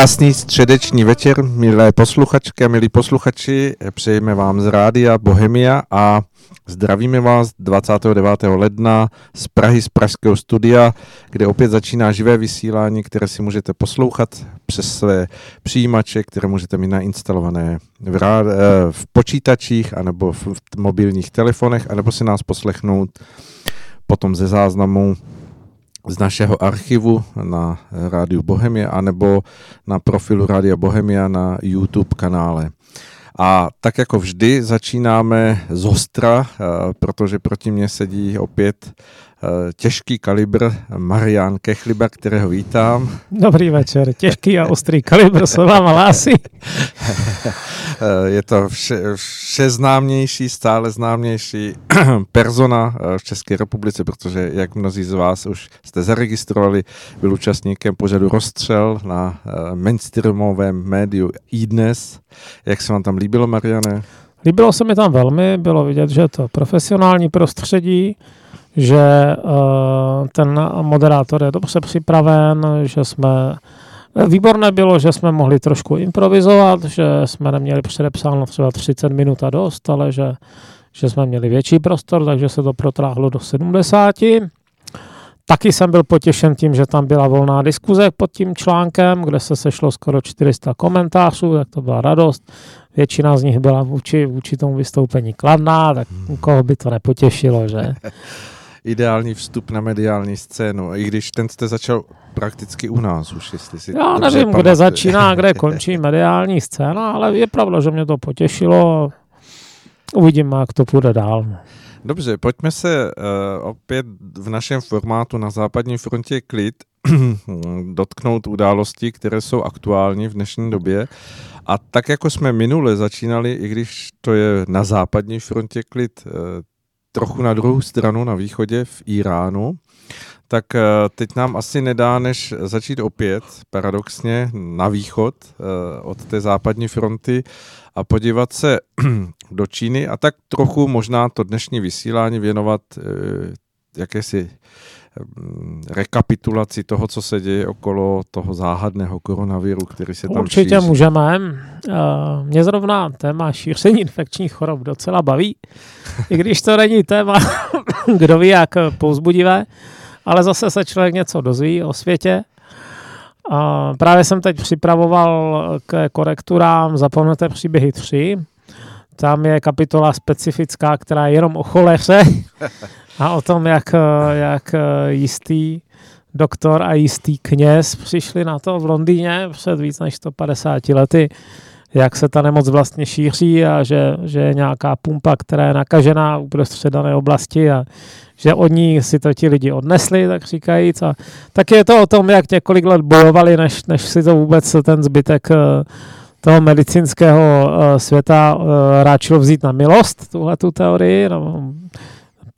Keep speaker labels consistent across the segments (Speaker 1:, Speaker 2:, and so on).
Speaker 1: Krásný středeční večer, milé posluchačky a milí posluchači. Přejeme vám z rádia Bohemia a zdravíme vás 29. ledna z Prahy, z Pražského studia, kde opět začíná živé vysílání, které si můžete poslouchat přes své přijímače, které můžete mít nainstalované v, rád, eh, v počítačích anebo v, v mobilních telefonech, anebo si nás poslechnout potom ze záznamu z našeho archivu na Rádiu Bohemia anebo na profilu Rádia Bohemia na YouTube kanále. A tak jako vždy začínáme z ostra, eh, protože proti mně sedí opět těžký kalibr Marian Kechliba, kterého vítám.
Speaker 2: Dobrý večer, těžký a ostrý kalibr se vám hlásí.
Speaker 1: Eh, je to vše, vše známější, stále známější persona eh, v České republice, protože jak mnozí z vás už jste zaregistrovali, byl účastníkem pořadu Rozstřel na mainstreamovém médiu iDnes. Jak se vám tam líbilo, Mariane?
Speaker 2: Líbilo se mi tam velmi, bylo vidět, že je to profesionální prostředí, že uh, ten moderátor je dobře připraven, že jsme Výborné bylo, že jsme mohli trošku improvizovat, že jsme neměli předepsáno třeba 30 minut a dost, ale že, že jsme měli větší prostor, takže se to protráhlo do 70. Taky jsem byl potěšen tím, že tam byla volná diskuze pod tím článkem, kde se sešlo skoro 400 komentářů, tak to byla radost. Většina z nich byla vůči, vůči tomu vystoupení kladná, tak koho by to nepotěšilo, že?
Speaker 1: ideální vstup na mediální scénu, i když ten jste začal prakticky u nás už, jestli si
Speaker 2: Já nevím, pamatuje. kde začíná, kde končí mediální scéna, ale je pravda, že mě to potěšilo. Uvidíme, jak to půjde dál.
Speaker 1: Dobře, pojďme se uh, opět v našem formátu na západní frontě klid dotknout událostí, které jsou aktuální v dnešní době. A tak jako jsme minule začínali, i když to je na západní frontě klid, uh, trochu na druhou stranu, na východě, v Iránu, tak eh, teď nám asi nedá, než začít opět, paradoxně, na východ eh, od té západní fronty a podívat se do Číny a tak trochu možná to dnešní vysílání věnovat eh, jakési rekapitulaci toho, co se děje okolo toho záhadného koronaviru, který se tam
Speaker 2: Určitě
Speaker 1: šíří.
Speaker 2: můžeme. Eh, mě zrovna téma šíření infekčních chorob docela baví, i když to není téma, kdo ví, jak pouzbudivé, ale zase se člověk něco dozví o světě. A právě jsem teď připravoval k korekturám Zapomeňte příběhy 3. Tam je kapitola specifická, která je jenom o choleře a o tom, jak, jak jistý doktor a jistý kněz přišli na to v Londýně před víc než 150 lety, jak se ta nemoc vlastně šíří a že, že je nějaká pumpa, která je nakažená uprostřed dané oblasti a že od ní si to ti lidi odnesli, tak říkajíc. A tak je to o tom, jak několik let bojovali, než, než si to vůbec ten zbytek eh, toho medicínského eh, světa eh, ráčil vzít na milost, tuhle tu teorii. No,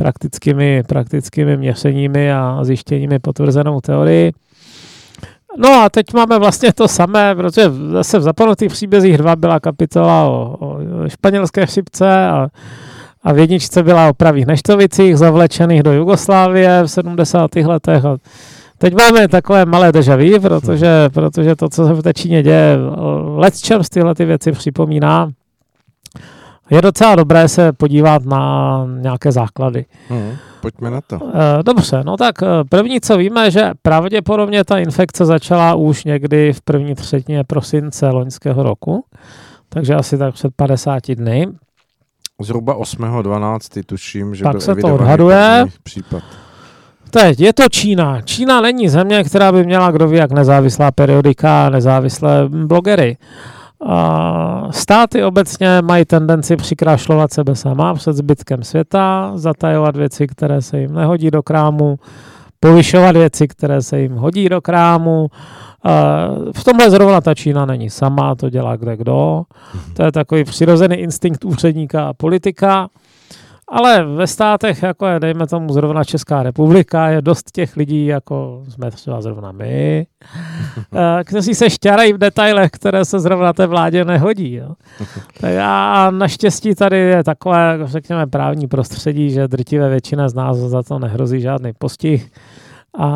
Speaker 2: praktickými, praktickými měřeními a zjištěními potvrzenou teorii. No a teď máme vlastně to samé, protože zase v zapomenutých příbězích 2 byla kapitola o, o španělské chřipce a, a v jedničce byla o pravých neštovicích zavlečených do Jugoslávie v 70. letech. A teď máme takové malé deja vu, protože, protože to, co se v té Číně děje, let čem tyhle ty věci připomíná je docela dobré se podívat na nějaké základy.
Speaker 1: Hmm, pojďme na to.
Speaker 2: Eh, dobře, no tak eh, první, co víme, že pravděpodobně ta infekce začala už někdy v první třetině prosince loňského roku, takže asi tak před 50 dny.
Speaker 1: Zhruba 8.12. tuším, že
Speaker 2: tak
Speaker 1: byl
Speaker 2: se to odhaduje.
Speaker 1: případ.
Speaker 2: Teď je to Čína. Čína není země, která by měla kdo ví jak nezávislá periodika, nezávislé blogery. Státy obecně mají tendenci přikrašlovat sebe sama před zbytkem světa, zatajovat věci, které se jim nehodí do krámu, povyšovat věci, které se jim hodí do krámu. V tomhle zrovna ta Čína není sama, to dělá kde kdo. To je takový přirozený instinkt úředníka a politika. Ale ve státech, jako je, dejme tomu, zrovna Česká republika, je dost těch lidí, jako jsme třeba zrovna my, eh, kteří se šťarají v detailech, které se zrovna té vládě nehodí. Jo. Tak a naštěstí tady je takové, řekněme, právní prostředí, že drtivé většina z nás za to nehrozí žádný postih. A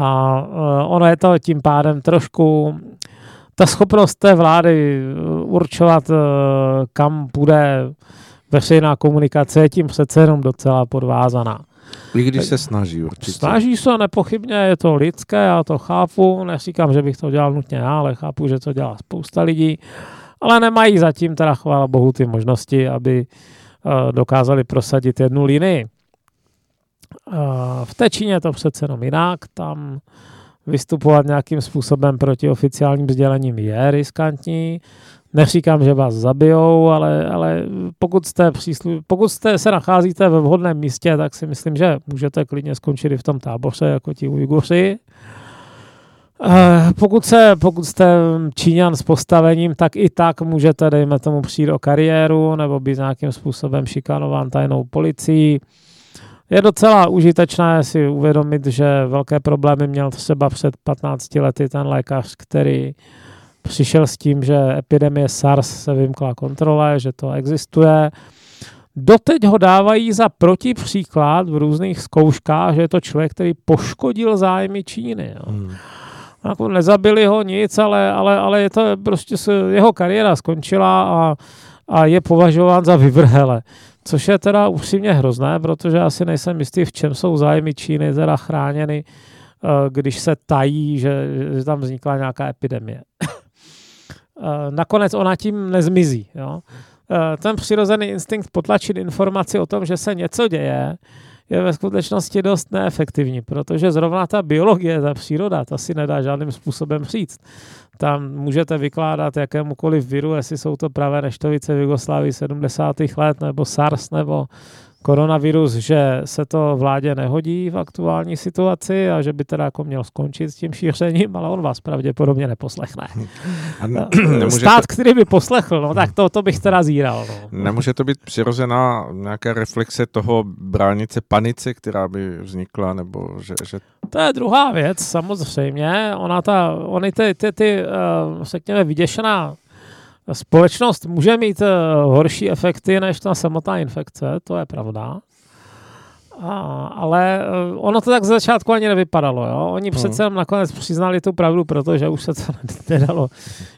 Speaker 2: eh, ono je to tím pádem trošku ta schopnost té vlády určovat, kam půjde veřejná komunikace, je tím přece jenom docela podvázaná.
Speaker 1: I když se snaží určitě.
Speaker 2: Snaží se nepochybně, je to lidské, já to chápu, neříkám, že bych to dělal nutně já, ale chápu, že to dělá spousta lidí, ale nemají zatím teda chvála bohu ty možnosti, aby uh, dokázali prosadit jednu linii. Uh, v té Číně to přece jenom jinak, tam vystupovat nějakým způsobem proti oficiálním sdělením je riskantní, Neříkám, že vás zabijou, ale, ale pokud, jste příslu, pokud jste se nacházíte ve vhodném místě, tak si myslím, že můžete klidně skončit i v tom táboře jako ti Ujguři. Eh, pokud, se, pokud jste Číňan s postavením, tak i tak můžete, dejme tomu, přijít o kariéru nebo být nějakým způsobem šikanován tajnou policií. Je docela užitečné si uvědomit, že velké problémy měl třeba před 15 lety ten lékař, který přišel s tím, že epidemie SARS se vymkla kontrole, že to existuje. Doteď ho dávají za protipříklad v různých zkouškách, že je to člověk, který poškodil zájmy Číny. Jo. Hmm. Jako nezabili ho nic, ale, ale, ale je to prostě se, jeho kariéra skončila a, a je považován za vyvrhele. Což je teda upřímně hrozné, protože asi nejsem jistý, v čem jsou zájmy Číny teda chráněny, eh, když se tají, že, že tam vznikla nějaká epidemie. Eh, nakonec ona tím nezmizí. Jo? Eh, ten přirozený instinkt potlačit informaci o tom, že se něco děje, je ve skutečnosti dost neefektivní, protože zrovna ta biologie, ta příroda, ta si nedá žádným způsobem říct. Tam můžete vykládat jakémukoliv viru, jestli jsou to pravé neštovice v Jugoslávii 70. let, nebo SARS, nebo koronavirus, že se to vládě nehodí v aktuální situaci a že by teda jako měl skončit s tím šířením, ale on vás pravděpodobně neposlechne. A ne, Stát, to... který by poslechl, no tak to, to bych teda zíral. No.
Speaker 1: Nemůže to být přirozená nějaká reflexe toho bránit se panice, která by vznikla, nebo že, že...
Speaker 2: To je druhá věc, samozřejmě. Ona ta, ony ty, ty, ty uh, řekněme, vyděšená Společnost může mít uh, horší efekty než ta samotná infekce, to je pravda. A, ale uh, ono to tak z začátku ani nevypadalo. Jo? Oni hmm. přece nakonec přiznali tu pravdu, protože už se to nedalo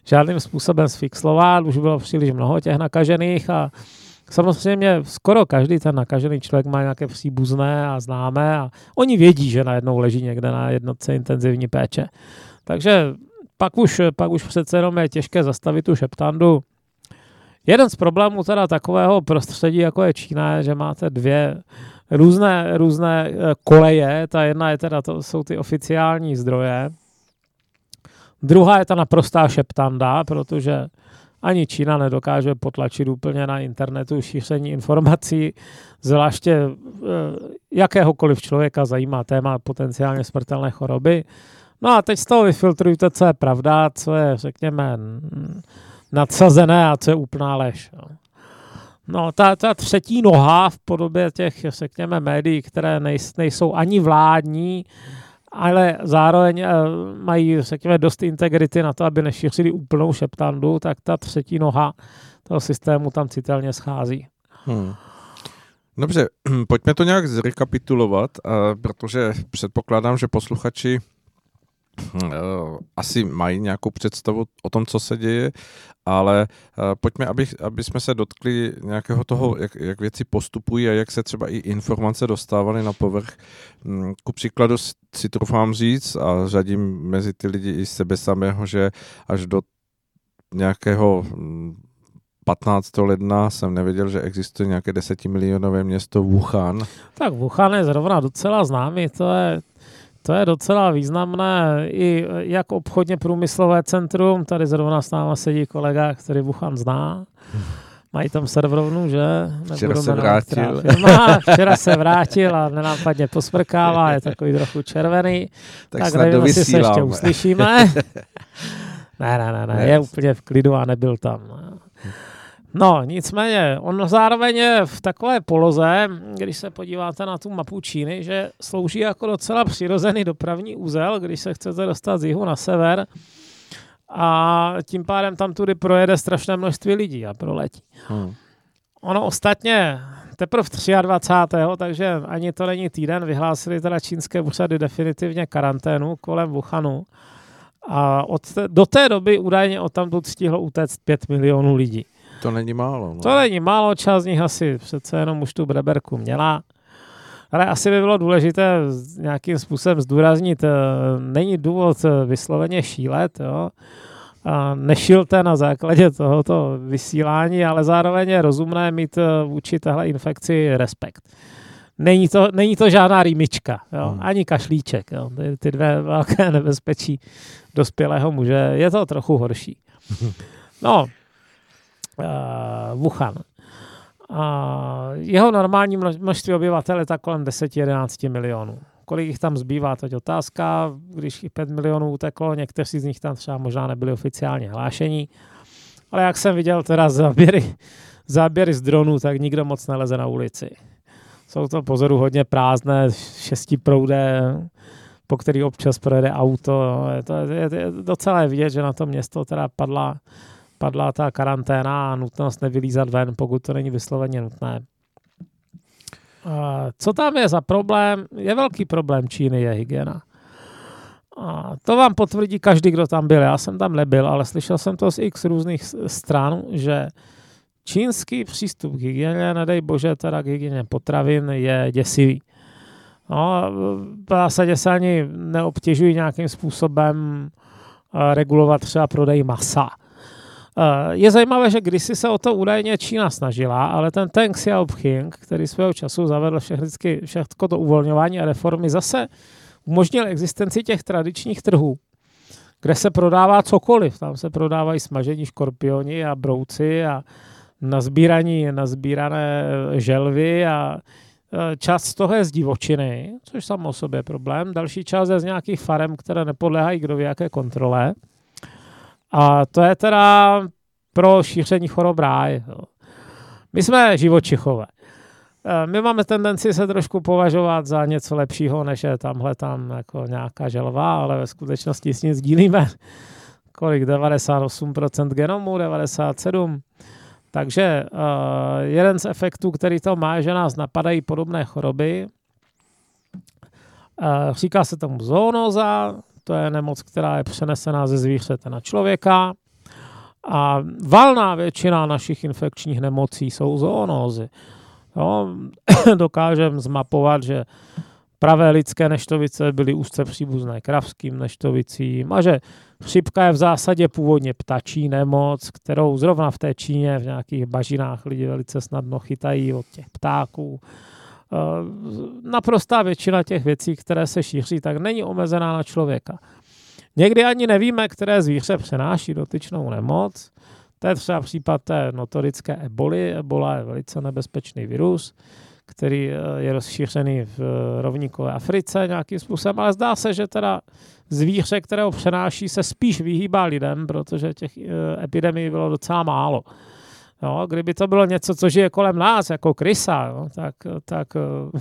Speaker 2: žádným způsobem sfixlovat, už bylo příliš mnoho těch nakažených a Samozřejmě skoro každý ten nakažený člověk má nějaké příbuzné a známé a oni vědí, že najednou leží někde na jednotce intenzivní péče. Takže pak už, pak už přece jenom je těžké zastavit tu šeptandu. Jeden z problémů teda takového prostředí, jako je Čína, je, že máte dvě různé, různé eh, koleje. Ta jedna je teda, to jsou ty oficiální zdroje. Druhá je ta naprostá šeptanda, protože ani Čína nedokáže potlačit úplně na internetu šíření informací, zvláště eh, jakéhokoliv člověka zajímá téma potenciálně smrtelné choroby. No a teď z toho vyfiltrujte, co je pravda, co je, řekněme, nadsazené a co je úplná lež. No, ta, ta třetí noha v podobě těch, řekněme, médií, které nejsou ani vládní, ale zároveň eh, mají, řekněme, dost integrity na to, aby nešířili úplnou šeptandu, tak ta třetí noha toho systému tam citelně schází. Hmm.
Speaker 1: Dobře, pojďme to nějak zrekapitulovat, protože předpokládám, že posluchači Eh, asi mají nějakou představu o tom, co se děje, ale eh, pojďme, aby, aby jsme se dotkli nějakého toho, jak, jak věci postupují a jak se třeba i informace dostávaly na povrch. Mm, ku příkladu si trufám říct a řadím mezi ty lidi i sebe samého, že až do nějakého 15. Mm, ledna jsem nevěděl, že existuje nějaké desetimilionové město Wuhan.
Speaker 2: Tak Wuhan je zrovna docela známý, to je, to je docela významné i jak obchodně průmyslové centrum. Tady zrovna s náma sedí kolega, který Wuhan zná. Mají tam serverovnu, že?
Speaker 1: Včera se vrátil.
Speaker 2: Firma. Včera se vrátil a nenápadně posmrkává, je takový trochu červený.
Speaker 1: Tak, tak nevím, jestli
Speaker 2: se ještě uslyšíme. ne, ne, ne, ne, je úplně v klidu a nebyl tam. No, nicméně, on zároveň je v takové poloze, když se podíváte na tu mapu Číny, že slouží jako docela přirozený dopravní úzel, když se chcete dostat z jihu na sever a tím pádem tam tudy projede strašné množství lidí a proletí. Hmm. Ono ostatně teprve 23. takže ani to není týden, vyhlásili teda čínské úřady definitivně karanténu kolem Wuhanu A od te, do té doby údajně od tam stihlo utéct 5 milionů lidí.
Speaker 1: To není málo. No.
Speaker 2: To není málo, část z nich asi přece jenom už tu breberku měla. Ale asi by bylo důležité nějakým způsobem zdůraznit, eh, není důvod eh, vysloveně šílet, jo. A nešilte na základě tohoto vysílání, ale zároveň je rozumné mít eh, vůči téhle infekci respekt. Není to, není to žádná rýmička, jo? Hmm. ani kašlíček. Jo? Ty, ty dvě velké nebezpečí dospělého muže. Je to trochu horší. No, Wuhan. A jeho normální množství obyvatel je tak kolem 10-11 milionů. Kolik jich tam zbývá, to je otázka. Když jich 5 milionů uteklo, někteří z nich tam třeba možná nebyli oficiálně hlášení. Ale jak jsem viděl teda záběry, záběry z dronů, tak nikdo moc neleze na ulici. Jsou to pozoru hodně prázdné, šestiproudé, po který občas projede auto. Je to je, je docela vidět, že na to město teda padla padla ta karanténa a nutnost nevylízat ven, pokud to není vysloveně nutné. Co tam je za problém? Je velký problém Číny, je hygiena. A to vám potvrdí každý, kdo tam byl. Já jsem tam nebyl, ale slyšel jsem to z x různých stran, že čínský přístup k hygieně, nedej bože, teda k hygieně potravin, je děsivý. No, v zásadě se ani neobtěžují nějakým způsobem regulovat třeba prodej masa. Eh, je zajímavé, že kdysi se o to údajně Čína snažila, ale ten Teng Xiaoping, který svého času zavedl všechny, všechno to uvolňování a reformy, zase umožnil existenci těch tradičních trhů, kde se prodává cokoliv. Tam se prodávají smažení škorpioni a brouci a nazbíraní, nazbírané želvy a eh, část z toho je z divočiny, což samo o sobě je problém. Další část je z nějakých farem, které nepodléhají kdo ví jaké kontrole. A to je teda pro šíření chorob ráj. My jsme živočichové. E, my máme tendenci se trošku považovat za něco lepšího, než je tamhle tam jako nějaká želva, ale ve skutečnosti s ním sdílíme kolik, 98% genomu, 97%. Takže uh, jeden z efektů, který to má, že nás napadají podobné choroby. Uh, říká se tomu zoonoza, to je nemoc, která je přenesená ze zvířete na člověka. A valná většina našich infekčních nemocí jsou zoonózy. Dokážeme zmapovat, že pravé lidské neštovice byly úzce příbuzné kravským neštovicím a že chřipka je v zásadě původně ptačí nemoc, kterou zrovna v té Číně v nějakých bažinách lidi velice snadno chytají od těch ptáků. Eh, naprostá většina těch věcí, které se šíří, tak není omezená na člověka. Někdy ani nevíme, které zvíře přenáší dotyčnou nemoc. To je třeba případ té notorické eboli. Ebola je velice nebezpečný virus, který eh, je rozšířený v eh, rovníkové Africe nějakým způsobem, ale zdá se, že teda zvíře, které ho přenáší, se spíš vyhýbá lidem, protože těch epidemií bylo docela málo. No, kdyby to bylo něco, co žije kolem nás, jako krysa, no, tak, tak eh,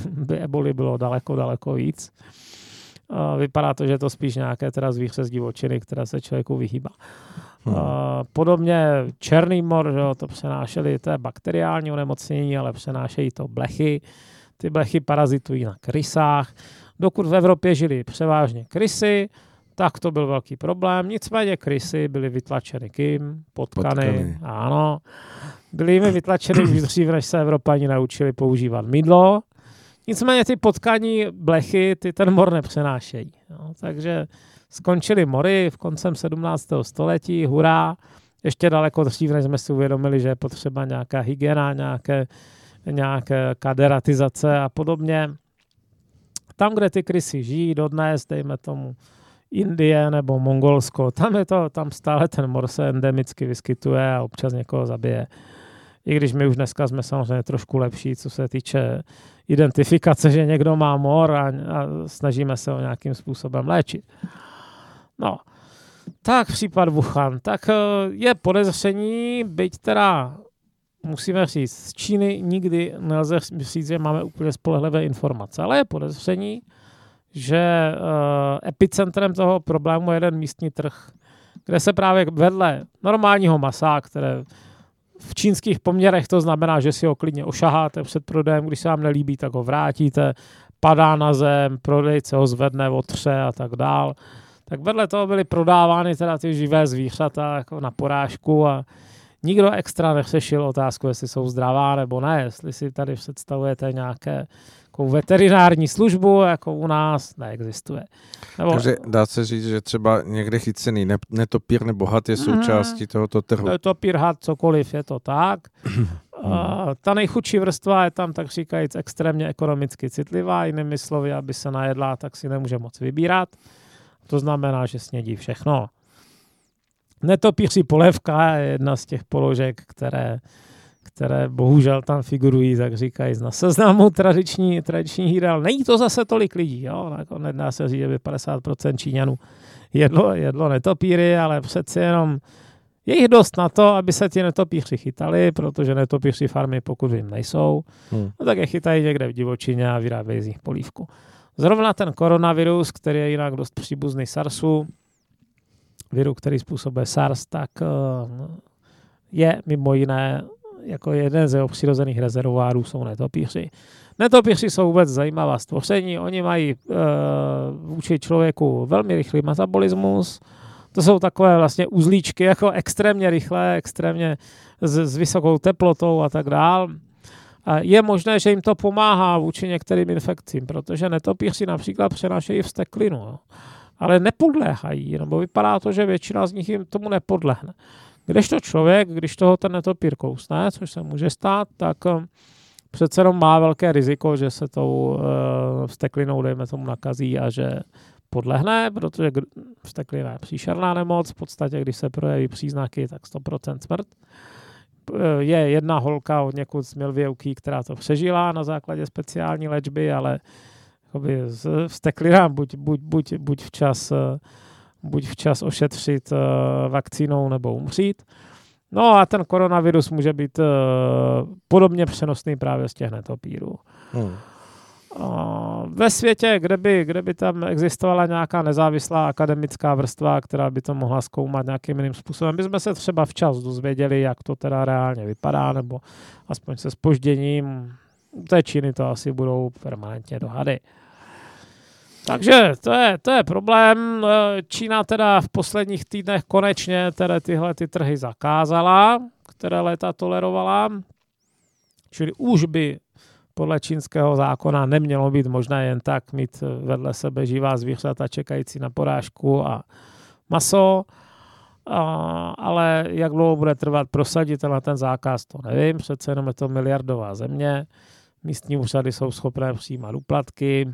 Speaker 2: by eboli bylo daleko, daleko víc. Vypadá to, že je to spíš nějaké teda zvíře z divočiny, které se člověku vyhýbá. Hmm. Podobně černý mor, že to přenášeli, to je bakteriální onemocnění, ale přenášejí to blechy. Ty blechy parazitují na krysách. Dokud v Evropě žili převážně krysy, tak to byl velký problém. Nicméně krysy byly vytlačeny kým? Potkany. Potkany. Ano. Byly jimi vytlačeny už dřív, než se Evropani naučili používat mydlo. Nicméně ty potkaní blechy, ty ten mor nepřenášejí. No, takže skončily mory v koncem 17. století, hurá, ještě daleko dřív, než jsme si uvědomili, že je potřeba nějaká hygiena, nějaké, nějaké kaderatizace a podobně. Tam, kde ty krysy žijí dodnes, dejme tomu Indie nebo Mongolsko, tam je to, tam stále ten mor se endemicky vyskytuje a občas někoho zabije. I když my už dneska jsme samozřejmě trošku lepší, co se týče identifikace, že někdo má mor a, a snažíme se ho nějakým způsobem léčit. No, tak případ Wuhan. Tak eh, je podezření, byť teda musíme říct, z Číny nikdy nelze říct, že máme úplně spolehlivé informace, ale je podezření, že uh, epicentrem toho problému je jeden místní trh, kde se právě vedle normálního masa, které v čínských poměrech to znamená, že si ho klidně ošaháte před prodejem, když se vám nelíbí, tak ho vrátíte, padá na zem, prodejce ho zvedne, otře a tak dál. tak vedle toho byly prodávány teda ty živé zvířata jako na porážku a nikdo extra neřešil otázku, jestli jsou zdravá nebo ne, jestli si tady představujete nějaké jako veterinární službu, jako u nás neexistuje.
Speaker 1: Nebo, Takže dá se říct, že třeba někde chycený netopír nebo had je mhm. součástí mm, tohoto trhu.
Speaker 2: Netopír, had, cokoliv, je to tak. A ta nejchudší vrstva je tam, tak říkajíc, extrémně ekonomicky citlivá, jinými slovy, aby se najedla, tak si nemůže moc vybírat. To znamená, že snědí všechno. Netopíři polévka je jedna z těch položek, které, které bohužel tam figurují, tak říkají, na seznamu tradiční, tradiční jídel. Není to zase tolik lidí, jo? Jako nedá se říct, že by 50% Číňanů jedlo, jedlo netopíry, ale přeci jenom je jich dost na to, aby se ti netopíři chytali, protože netopíři farmy, pokud vím, nejsou, hmm. no tak je chytají někde v divočině a vyrábějí z nich polívku. Zrovna ten koronavirus, který je jinak dost příbuzný SARSu, viru, který způsobuje SARS, tak eh, je mimo jiné jako jeden ze přirozených rezervoárů jsou netopíři. Netopíři jsou vůbec zajímavá stvoření, oni mají e, vůči člověku velmi rychlý metabolismus, to jsou takové vlastně uzlíčky, jako extrémně rychlé, extrémně s, s vysokou teplotou a tak dál. A je možné, že jim to pomáhá vůči některým infekcím, protože netopíři například přenášejí vsteklinu, ale nepodléhají, nebo vypadá to, že většina z nich jim tomu nepodlehne. To člověk, když toho ten netopír kousne, což se může stát, tak um, přece jenom má velké riziko, že se tou uh, vsteklinou, dejme tomu, nakazí a že podlehne, protože vsteklina je příšerná nemoc, v podstatě, když se projeví příznaky, tak 100% smrt. Je jedna holka od někud z Milvěuky, která to přežila na základě speciální léčby, ale vsteklina buď, buď, buď, buď, včas, buď včas ošetřit eh, vakcínou nebo umřít. No a ten koronavirus může být eh, podobně přenosný právě z těch netopírů. Hmm ve světě, kde by, kde by tam existovala nějaká nezávislá akademická vrstva, která by to mohla zkoumat nějakým jiným způsobem, by jsme se třeba včas dozvěděli, jak to teda reálně vypadá, nebo aspoň se spožděním. U té Číny to asi budou permanentně dohady. Takže to je, to je problém. Čína teda v posledních týdnech konečně teda tyhle ty trhy zakázala, které léta tolerovala. Čili už by podle čínského zákona nemělo být možné jen tak mít vedle sebe živá zvířata čekající na porážku a maso, a, ale jak dlouho bude trvat prosadit na ten zákaz, to nevím, přece jenom je to miliardová země, místní úřady jsou schopné přijímat úplatky,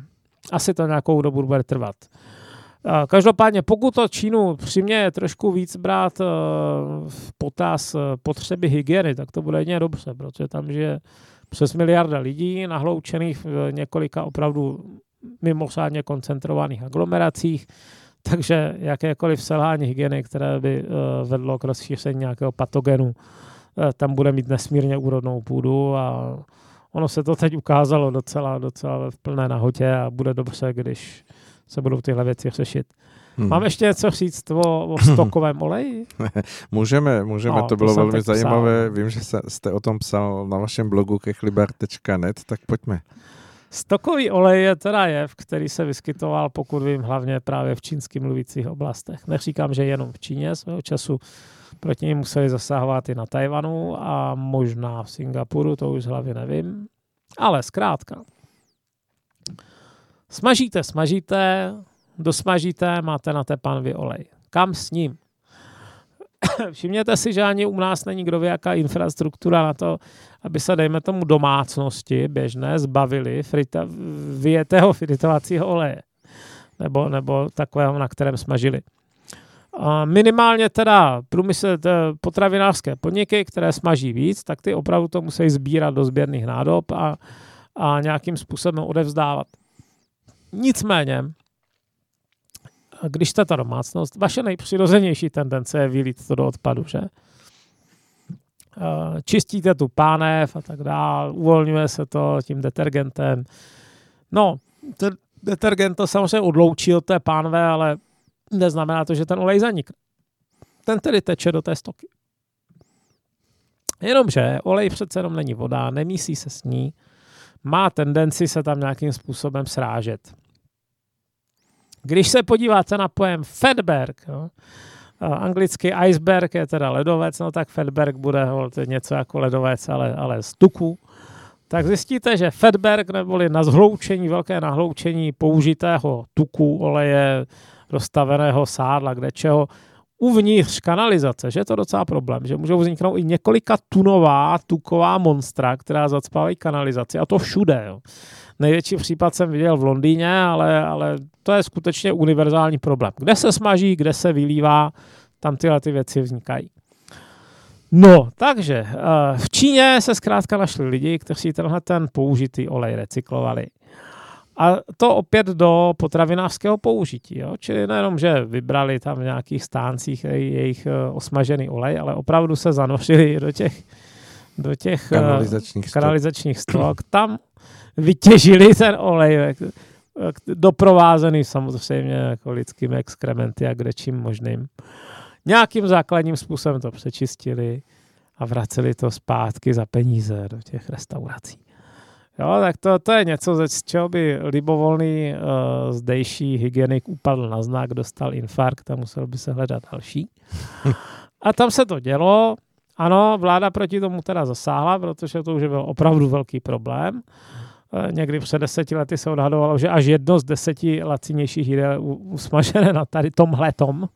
Speaker 2: asi to nějakou dobu bude trvat. Každopádně, pokud to Čínu přiměje trošku víc brát eh, v potaz eh, potřeby hygieny, tak to bude jedině dobře, protože tam žije přes miliarda lidí nahloučených v několika opravdu mimořádně koncentrovaných aglomeracích, takže jakékoliv selhání hygieny, které by eh, vedlo k rozšíření nějakého patogenu, tam bude mít nesmírně úrodnou půdu a ono se to teď ukázalo docela, docela v plné nahotě a bude dobře, když se budou tyhle věci řešit. Hmm. Mám ještě něco říct o, o stokovém oleji?
Speaker 1: můžeme, můžeme, no, to bylo to velmi zajímavé. Vím, že jste o tom psal na vašem blogu kechlibar.net, tak pojďme.
Speaker 2: Stokový olej je teda jev, který se vyskytoval, pokud vím, hlavně právě v čínsky mluvících oblastech. Neříkám, že jenom v Číně svého času proti ní museli zasahovat i na Tajvanu a možná v Singapuru, to už hlavně nevím. Ale zkrátka, smažíte, smažíte, dosmažíte, máte na té panvi olej. Kam s ním? Všimněte si, že ani u nás není kdo jaká infrastruktura na to, aby se, dejme tomu, domácnosti běžné zbavili frita, vyjetého fritovacího oleje. Nebo, nebo takového, na kterém smažili. Minimálně teda průmysl, potravinářské podniky, které smaží víc, tak ty opravdu to musí sbírat do sběrných nádob a, a nějakým způsobem odevzdávat. Nicméně, když jste ta domácnost, vaše nejpřirozenější tendence je vylít to do odpadu, že? Eh, čistíte tu pánev a tak dále, uvolňuje se to tím detergentem. No, ten detergent to samozřejmě odloučí od té pánve, ale neznamená to, že ten olej zanikne. Ten tedy teče do té stoky. Jenomže olej přece jenom není voda, nemísí se s ní, má tendenci se tam nějakým způsobem srážet. Když se podíváte na pojem Fedberg, jo, anglicky iceberg je teda ledovec, no tak Fedberg bude něco jako ledovec, ale, ale z tuku, tak zjistíte, že Fedberg neboli na zhloučení, velké nahloučení použitého tuku, oleje, rozstaveného sádla, kde čeho, uvnitř kanalizace, že je to docela problém, že můžou vzniknout i několika tunová tuková monstra, která zacpávají kanalizaci a to všude. Jo. Největší případ jsem viděl v Londýně, ale, ale to je skutečně univerzální problém. Kde se smaží, kde se vylívá, tam tyhle ty věci vznikají. No, takže eh, v Číně se zkrátka našli lidi, kteří tenhle ten použitý olej recyklovali. A to opět do potravinářského použití. Jo? Čili nejenom, že vybrali tam v nějakých stáncích jejich eh, osmažený olej, ale opravdu se zanořili do těch, do těch
Speaker 1: eh, kanalizačních,
Speaker 2: kanalizačních stok. Tam vytěžili ten olej, doprovázený samozřejmě jako lidskými exkrementy a kde čím možným. Nějakým základním způsobem to přečistili a vraceli to zpátky za peníze do těch restaurací. Jo, tak to, to je něco, z čeho by libovolný uh, zdejší hygienik upadl na znak, dostal infarkt a musel by se hledat další. A tam se to dělo. Ano, vláda proti tomu teda zasáhla, protože to už byl opravdu velký problém. Uh, někdy před deseti lety se odhadovalo, že až jedno z deseti lacinějších jídel usmažené na tady tomhle tom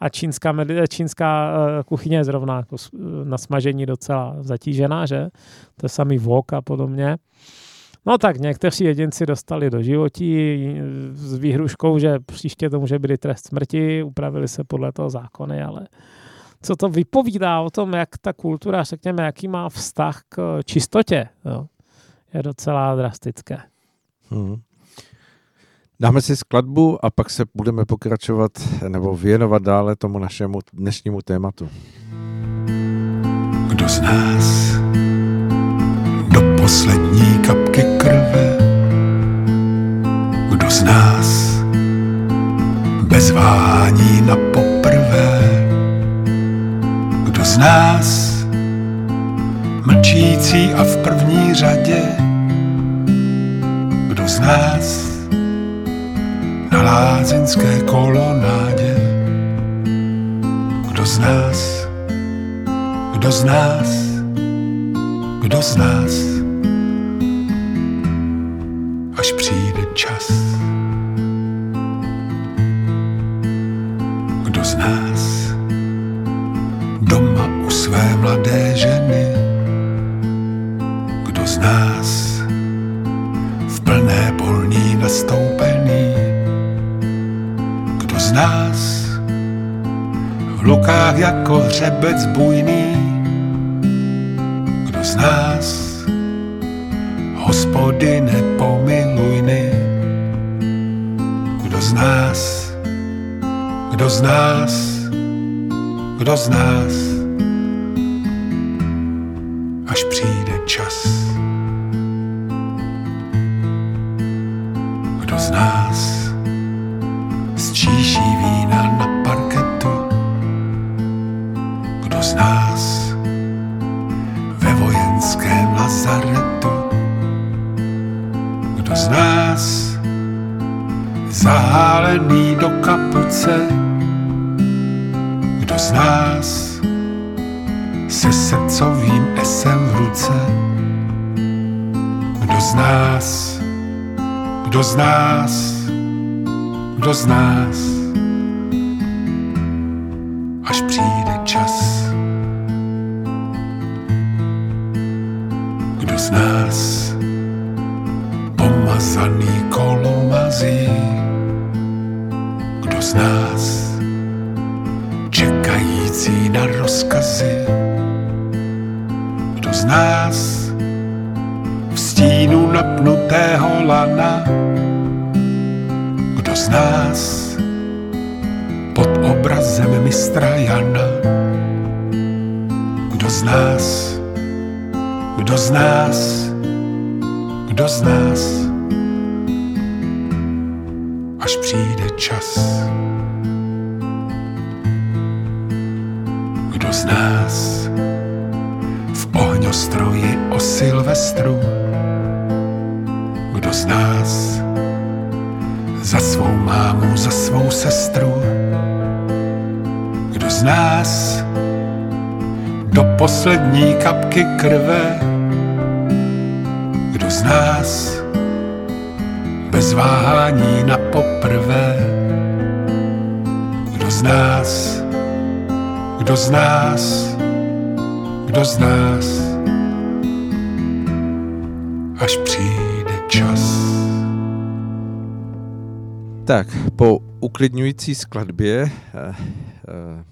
Speaker 2: a čínská, čínská eh, kuchyně je zrovna jako na smažení docela zatížená, že? To je samý vok a podobně. No tak někteří jedinci dostali do životí s výhruškou, že příště to může být trest smrti, upravili se podle toho zákony, ale co to vypovídá o tom, jak ta kultura, řekněme, jaký má vztah k čistotě, jo, je docela drastické. Hmm.
Speaker 1: Dáme si skladbu a pak se budeme pokračovat nebo věnovat dále tomu našemu dnešnímu tématu.
Speaker 3: Kdo z nás do poslední kapky krve, kdo z nás bez váhání na poprvé, kdo z nás mlčící a v první řadě, kdo z nás na lázeňské kolonádě. Kdo z nás, kdo z nás, kdo z nás, až přijde čas. Kdo z nás doma u své mladé ženy, kdo z nás v plné polní nastoupený, z nás. V lukách jako hřebec bujný. Kdo z nás? Hospody nepomilujny? Kdo z nás, kdo z nás, kdo z nás,
Speaker 1: uklidňující skladbě eh, eh,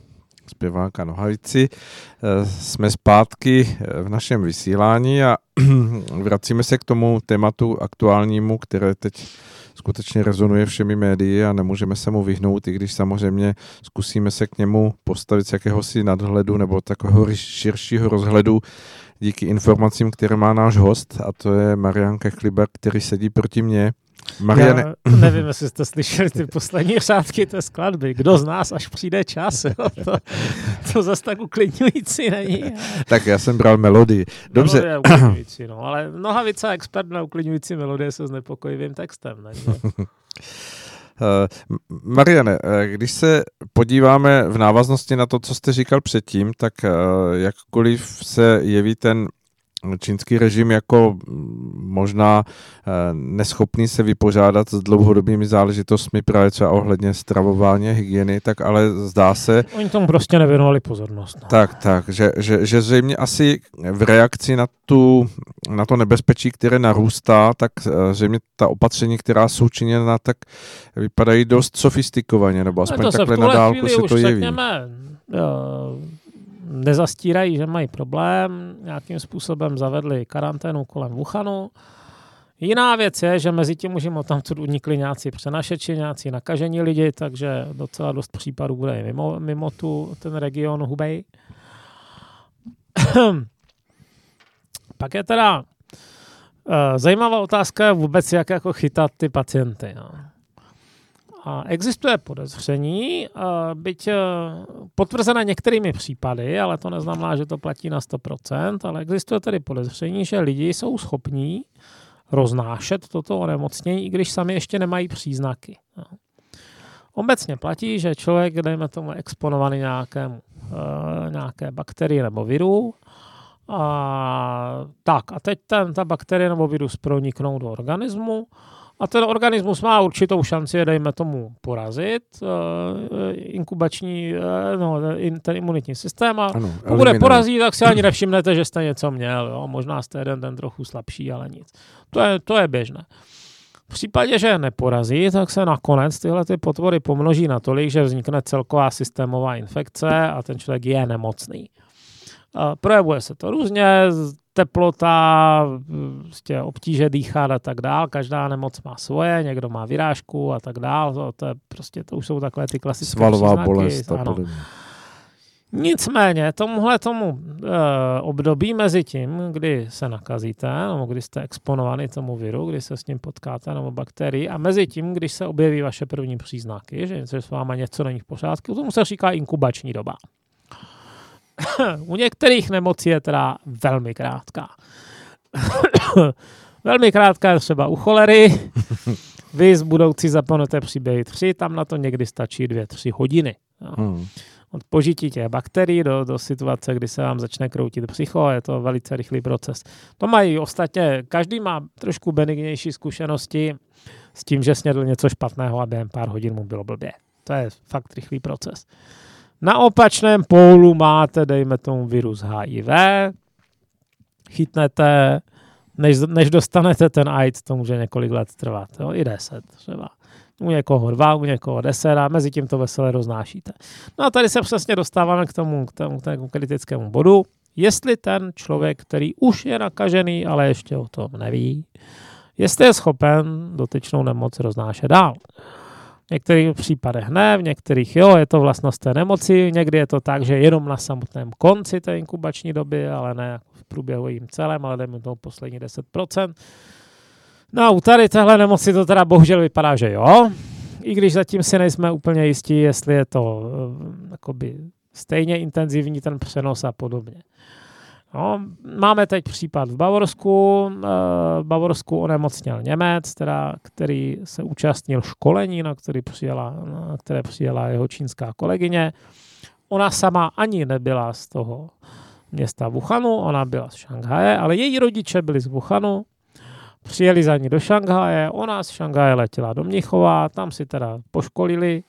Speaker 1: zpěváka Nohavici eh, jsme zpátky v našem vysílání a vracíme se k tomu tématu aktuálnímu, které teď skutečně rezonuje všemi médii a nemůžeme se mu vyhnout, i když samozřejmě zkusíme se k němu postavit z jakéhosi nadhledu nebo takového širšího rozhledu díky informacím, které má náš host a to je Marian Kechliber, který sedí proti mně.
Speaker 2: Mariane... Já nevím, jestli jste slyšeli ty poslední řádky té skladby. Kdo z nás, až přijde čas. Jo? To, to zase tak uklidňující není.
Speaker 1: tak já jsem bral melodii. Dobře.
Speaker 2: Melodie uklidňující, no, ale Nohavica expert na uklidňující melodie se znepokojivým textem. Ne?
Speaker 1: Uh, Mariane, eh, když se podíváme v návaznosti na to, co jste říkal předtím, tak uh, jakkoliv se jeví ten čínský režim jako mm, možná eh, neschopný se vypořádat s dlouhodobými záležitostmi právě třeba ohledně stravování, hygieny, tak ale zdá se...
Speaker 2: Oni tomu prostě nevěnovali pozornost. No.
Speaker 1: Tak, tak, že, že, že zřejmě asi v reakci na, tu, na to nebezpečí, které narůstá, tak eh, zřejmě ta opatření, která jsou činěna, tak vypadají dost sofistikovaně, nebo aspoň takhle na dálku se to jeví. Řekněme,
Speaker 2: nezastírají, že mají problém, nějakým způsobem zavedli karanténu kolem Wuhanu. Jiná věc je, že mezi tím už jim tam unikli nějací přenašeči, nějací nakažení lidi, takže docela dost případů bude i mimo, mimo tu, ten region Hubei. Pak je teda uh, zajímavá otázka vůbec, jak jako chytat ty pacienty. No. Existuje podezření, byť e, potvrzené některými případy, ale to neznamená, že to platí na 100%, ale existuje tedy podezření, že lidi jsou schopní roznášet toto onemocnění, i když sami ještě nemají příznaky. No. Obecně platí, že člověk, dejme tomu, exponovaný nějakému, e, nějaké bakterii nebo viru, a, tak a teď ten, ta bakterie nebo virus proniknou do organismu, a ten organismus má určitou šanci, dejme tomu, porazit uh, inkubační, uh, no, ten imunitní systém a ano, pokud je porazí, tak si ani nevšimnete, že jste něco měl. Jo? Možná jste jeden den trochu slabší, ale nic. To je, to je běžné. V případě, že neporazí, tak se nakonec tyhle ty potvory pomnoží natolik, že vznikne celková systémová infekce a ten člověk je nemocný. Projevuje se to různě, teplota, prostě obtíže dýchat a tak dál. Každá nemoc má svoje, někdo má vyrážku a tak dál. To, to, je prostě, to už jsou takové ty klasické
Speaker 1: Svalová příznaky. bolest
Speaker 2: ano. Nicméně tomuhle tomu e, období mezi tím, kdy se nakazíte, nebo kdy jste exponovaný tomu viru, kdy se s ním potkáte, nebo bakterii, a mezi tím, když se objeví vaše první příznaky, že s váma něco není v pořádku, tomu se říká inkubační doba. U některých nemocí je teda velmi krátká. velmi krátká je třeba u cholery. Vy z budoucí zapomenuté příběhy 3, tam na to někdy stačí 2-3 hodiny. Hmm. Od požití těch bakterií do, do situace, kdy se vám začne kroutit psycho, je to velice rychlý proces. To mají ostatně, každý má trošku benignější zkušenosti s tím, že snědl něco špatného a během pár hodin mu bylo blbě. To je fakt rychlý proces. Na opačném pólu máte, dejme tomu, virus HIV, chytnete, než, než dostanete ten AIDS, to může několik let trvat, jo, i deset třeba. U někoho dva, u někoho deset a mezi tím to veselé roznášíte. No a tady se přesně dostáváme k tomu, k tomu, k tomu kritickému bodu. Jestli ten člověk, který už je nakažený, ale ještě o tom neví, jestli je schopen dotyčnou nemoc roznášet dál. V některých případech ne, v některých jo, je to vlastnost té nemoci, někdy je to tak, že jenom na samotném konci té inkubační doby, ale ne v průběhu jim celém, ale dejme tomu poslední 10%. No a u tady téhle nemoci to teda bohužel vypadá, že jo, i když zatím si nejsme úplně jistí, jestli je to uh, stejně intenzivní ten přenos a podobně. No, máme teď případ v Bavorsku. V Bavorsku onemocněl Němec, teda, který se účastnil školení, na, který přijela, na které přijela jeho čínská kolegyně. Ona sama ani nebyla z toho města Wuhanu, ona byla z Šanghaje, ale její rodiče byli z Wuhanu, přijeli za ní do Šanghaje, ona z Šanghaje letěla do Mnichova, tam si teda poškolili,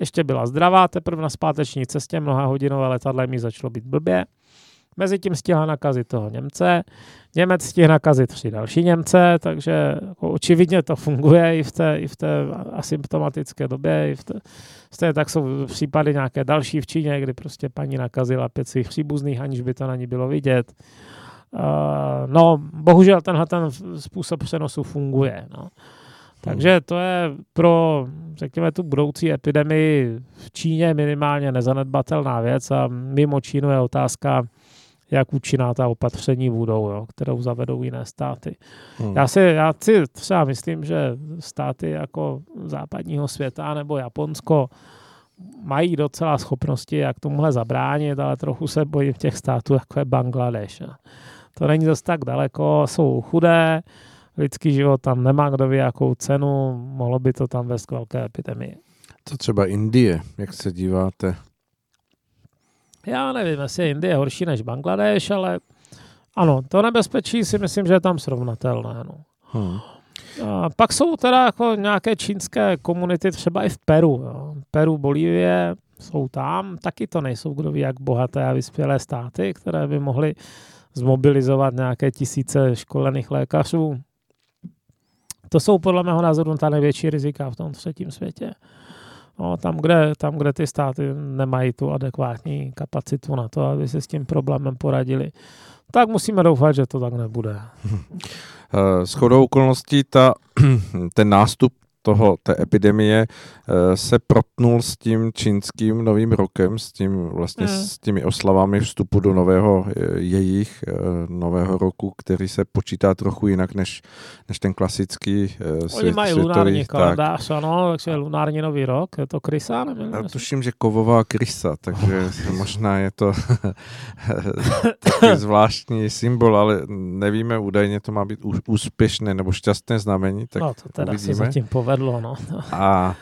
Speaker 2: ještě byla zdravá, teprve na zpáteční cestě mnoha hodinové letadlo mi začalo být blbě. Mezitím stihla nakazit toho Němce, Němec stihl nakazit tři další Němce, takže jako očividně to funguje i v té, i v té asymptomatické době. I v té, stejně tak jsou případy nějaké další v Číně, kdy prostě paní nakazila pět svých příbuzných, aniž by to na ní bylo vidět. Uh, no, bohužel tenhle ten způsob přenosu funguje. No. Takže to je pro, řekněme, tu budoucí epidemii v Číně minimálně nezanedbatelná věc a mimo Čínu je otázka, jak účinná ta opatření budou, jo, kterou zavedou jiné státy. Hmm. Já, si, já si třeba myslím, že státy jako západního světa nebo Japonsko mají docela schopnosti, jak tomuhle zabránit, ale trochu se bojím těch států, jako je Bangladeš. To není zase tak daleko, jsou chudé, lidský život tam nemá kdo ví jakou cenu, mohlo by to tam vést k velké epidemii.
Speaker 1: Co třeba Indie, jak se díváte?
Speaker 2: Já nevím, jestli je Indie horší než Bangladeš, ale ano, to nebezpečí si myslím, že je tam srovnatelné. No. Hmm. A pak jsou teda jako nějaké čínské komunity třeba i v Peru. Jo. Peru, Bolívie jsou tam, taky to nejsou kdo ví jak bohaté a vyspělé státy, které by mohly zmobilizovat nějaké tisíce školených lékařů. To jsou podle mého názoru ta největší rizika v tom třetím světě. No, tam, kde, tam, kde ty státy nemají tu adekvátní kapacitu na to, aby se s tím problémem poradili, tak musíme doufat, že to tak nebude.
Speaker 1: Chodou okolností ta, ten nástup toho, té epidemie eh, se protnul s tím čínským novým rokem, s tím vlastně hmm. s těmi oslavami vstupu do nového eh, jejich eh, nového roku, který se počítá trochu jinak než, než ten klasický
Speaker 2: svět, Oni mají světový, lunární kalendář, ano, takže lunární nový rok, je to krysa?
Speaker 1: Já tuším, že kovová krysa, takže možná je to takový zvláštní symbol, ale nevíme, údajně to má být úspěšné nebo šťastné znamení, tak
Speaker 2: no, to teda
Speaker 1: uvidíme.
Speaker 2: se zatím povede povedlo. No.
Speaker 1: A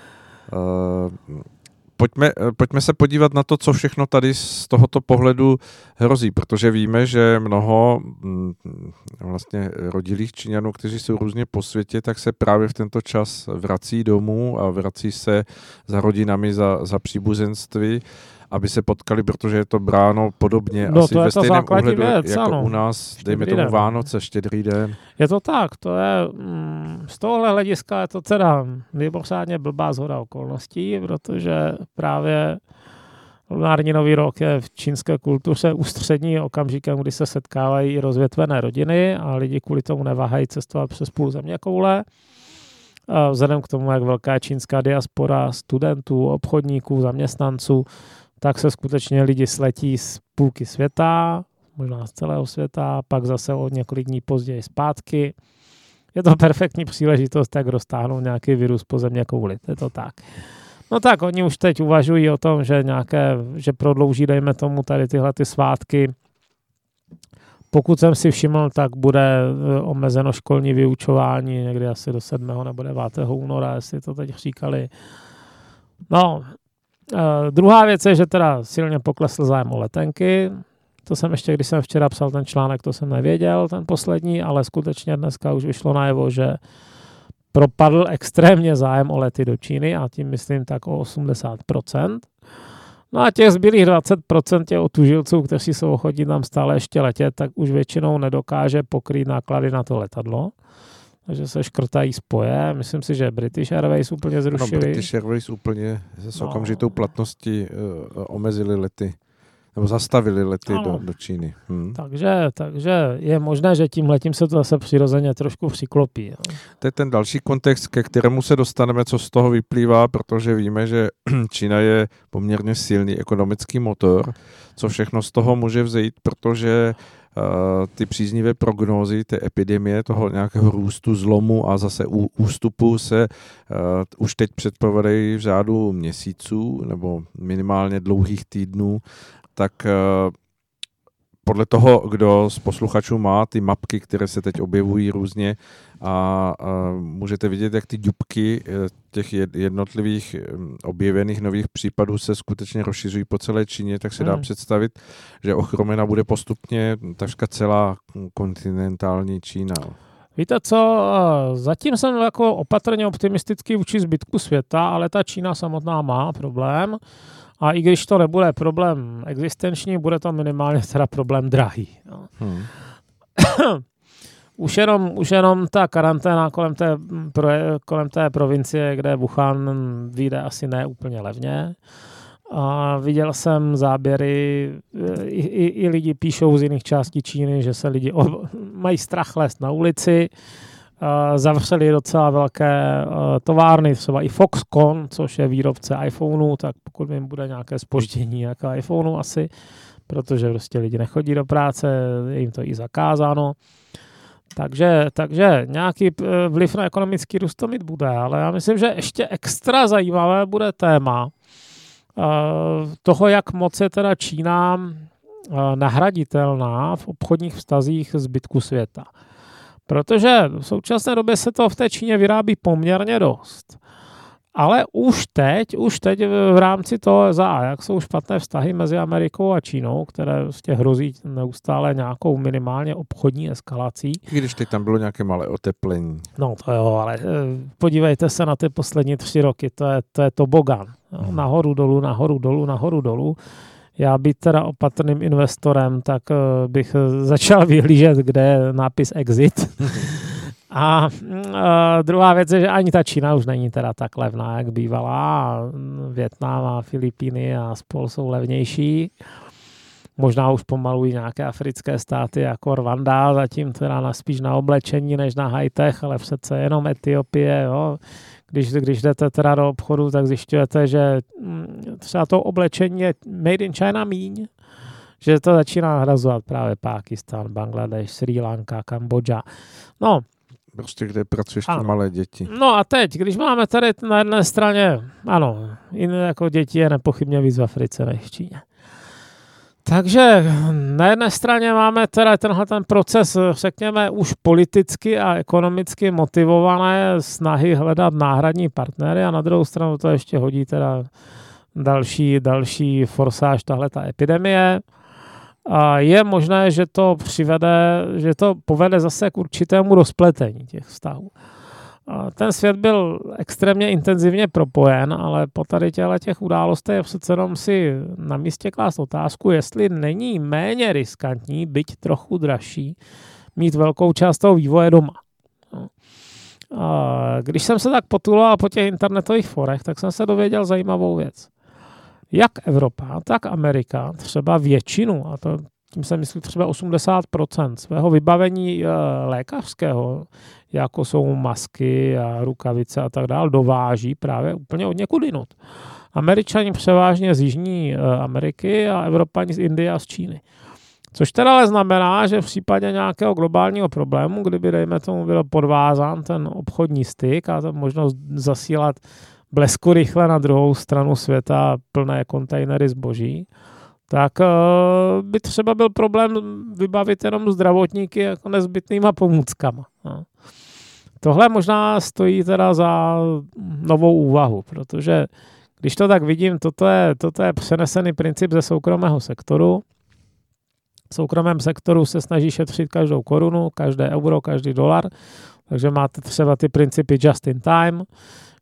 Speaker 1: uh, pojďme, pojďme se podívat na to, co všechno tady z tohoto pohledu hrozí, protože víme, že mnoho mm, vlastně rodilých Číňanů, kteří jsou různě po světě, tak se právě v tento čas vrací domů a vrací se za rodinami, za, za příbuzenství aby se potkali, protože je to bráno podobně
Speaker 2: no,
Speaker 1: asi
Speaker 2: to je
Speaker 1: ve stejném
Speaker 2: ohledu věc,
Speaker 1: jako
Speaker 2: ano.
Speaker 1: u nás, dejme tomu den. Vánoce, štědrý den.
Speaker 2: Je to tak, to je mm, z tohohle hlediska je to teda mimořádně blbá zhoda okolností, protože právě Lunární nový rok je v čínské kultuře ústřední okamžikem, kdy se setkávají rozvětvené rodiny a lidi kvůli tomu neváhají cestovat přes půl země koule. Vzhledem k tomu, jak velká je čínská diaspora studentů, obchodníků, zaměstnanců, tak se skutečně lidi sletí z půlky světa, možná z celého světa, pak zase o několik dní později zpátky. Je to perfektní příležitost, jak roztáhnout nějaký virus po země kouli. Je to tak. No tak, oni už teď uvažují o tom, že nějaké, že prodlouží, dejme tomu, tady tyhle ty svátky. Pokud jsem si všiml, tak bude e, omezeno školní vyučování někdy asi do 7. nebo 9. února, jestli to teď říkali. No, Uh, druhá věc je, že teda silně poklesl zájem o letenky. To jsem ještě, když jsem včera psal ten článek, to jsem nevěděl, ten poslední, ale skutečně dneska už vyšlo najevo, že propadl extrémně zájem o lety do Číny a tím myslím tak o 80%. No a těch zbylých 20% těch otužilců, kteří jsou ochotní tam stále ještě letět, tak už většinou nedokáže pokrýt náklady na to letadlo takže se škrtají spoje. Myslím si, že British Airways úplně zrušili. No,
Speaker 1: British Airways úplně s no. okamžitou platností uh, omezili lety nebo zastavili lety do, do Číny. Hmm.
Speaker 2: Takže, takže je možné, že tím letím se to zase přirozeně trošku přiklopí. Jo.
Speaker 1: To je ten další kontext, ke kterému se dostaneme, co z toho vyplývá, protože víme, že Čína je poměrně silný ekonomický motor, co všechno z toho může vzejít, protože Eh, ty příznivé prognózy té epidemie, toho nějakého růstu, zlomu a zase ústupu se uh, už teď předpovědají v řádu měsíců nebo minimálně dlouhých týdnů, tak uh, podle toho, kdo z posluchačů má ty mapky, které se teď objevují různě a, a můžete vidět, jak ty dubky eh, těch jednotlivých objevených nových případů se skutečně rozšiřují po celé Číně, tak se dá hmm. představit, že ochromena bude postupně takřka celá kontinentální Čína.
Speaker 2: Víte co, zatím jsem jako opatrně optimistický vůči zbytku světa, ale ta Čína samotná má problém. A i když to nebude problém existenční, bude to minimálně teda problém drahý. No. Hmm. už, jenom, už jenom ta karanténa kolem té, pro, kolem té provincie, kde Wuhan vyjde asi ne úplně levně. A viděl jsem záběry, i, i, i lidi píšou z jiných částí Číny, že se lidi o, mají strach lézt na ulici, uh, zavřeli docela velké uh, továrny, třeba i Foxconn, což je výrobce iPhoneů, tak pokud jim bude nějaké spoždění jako iPhoneu asi, protože prostě lidi nechodí do práce, je jim to i zakázáno. Takže, takže nějaký vliv na ekonomický růst to mít bude, ale já myslím, že ještě extra zajímavé bude téma uh, toho, jak moc je teda Čína uh, nahraditelná v obchodních vztazích zbytku světa. Protože v současné době se to v té Číně vyrábí poměrně dost. Ale už teď, už teď v rámci toho za jak jsou špatné vztahy mezi Amerikou a Čínou, které vlastně hrozí neustále nějakou minimálně obchodní eskalací.
Speaker 1: I když teď tam bylo nějaké malé oteplení.
Speaker 2: No to jo, ale eh, podívejte se na ty poslední tři roky, to je to, je to bogan. Hmm. Nahoru, dolů, nahoru, dolů, nahoru, dolů já být teda opatrným investorem, tak uh, bych eh, začal vyhlížet, kde je nápis exit. A uh, druhá věc je, že ani ta Čína už není teda tak levná, jak bývala. Větnam a Filipíny a spol jsou levnější. Možná už pomalují nějaké africké státy jako Rwanda, zatím teda na spíš na oblečení než na high-tech, ale přece jenom Etiopie, jo když, když jdete teda do obchodu, tak zjišťujete, že mm, třeba to oblečení je made in China míň, že to začíná nahrazovat právě Pákistán, Bangladeš, Sri Lanka, Kambodža. No,
Speaker 1: Prostě kde pracuješ ty malé děti.
Speaker 2: No a teď, když máme tady na jedné straně, ano, jiné jako děti je nepochybně víc v Africe než v Číně. Takže na jedné straně máme teda tenhle ten proces, řekněme, už politicky a ekonomicky motivované snahy hledat náhradní partnery a na druhou stranu to ještě hodí teda další, další forsáž tahle ta epidemie. A je možné, že to přivede, že to povede zase k určitému rozpletení těch vztahů. Ten svět byl extrémně intenzivně propojen, ale po tady těchto těch událostech je přece jenom si na místě klást otázku, jestli není méně riskantní, byť trochu dražší, mít velkou část toho vývoje doma. No. A když jsem se tak potuloval po těch internetových forech, tak jsem se dověděl zajímavou věc. Jak Evropa, tak Amerika třeba většinu, a to tím se myslí třeba 80% svého vybavení e, lékařského, jako jsou masky a rukavice a tak dále, dováží právě úplně od někud jinut. Američani převážně z Jižní e, Ameriky a Evropani z Indie a z Číny. Což teda ale znamená, že v případě nějakého globálního problému, kdyby, dejme tomu, byl podvázán ten obchodní styk a ta možnost zasílat blesku rychle na druhou stranu světa plné kontejnery zboží, tak uh, by třeba byl problém vybavit jenom zdravotníky jako nezbytnýma pomůckama. No. Tohle možná stojí teda za novou úvahu, protože když to tak vidím, toto je, toto je přenesený princip ze soukromého sektoru. V soukromém sektoru se snaží šetřit každou korunu, každé euro, každý dolar, takže máte třeba ty principy just in time,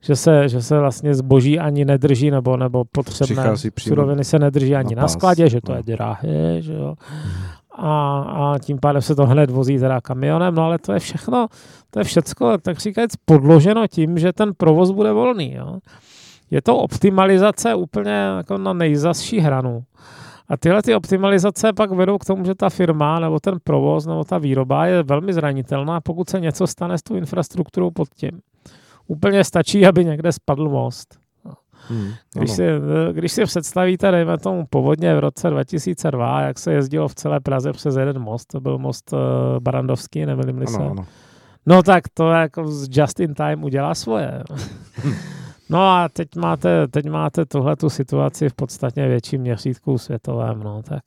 Speaker 2: že se, že se vlastně zboží ani nedrží, nebo, nebo potřebné suroviny se nedrží ani na, na skladě, že to no. je drahé, že jo. A, a tím pádem se to hned vozí teda kamionem, no ale to je všechno, to je všecko, tak říkajíc, podloženo tím, že ten provoz bude volný, jo. Je to optimalizace úplně jako na nejzasší hranu. A tyhle ty optimalizace pak vedou k tomu, že ta firma nebo ten provoz nebo ta výroba je velmi zranitelná, pokud se něco stane s tou infrastrukturou pod tím. Úplně stačí, aby někde spadl most. Hmm, když, si, když si představíte, dejme tomu povodně v roce 2002, jak se jezdilo v celé Praze přes jeden most, to byl most uh, Barandovský, nemilím se. Ano, ano. No tak to jako just in time udělá svoje. No a teď máte, teď máte tuhle tu situaci v podstatně větším měřítku světovém, no tak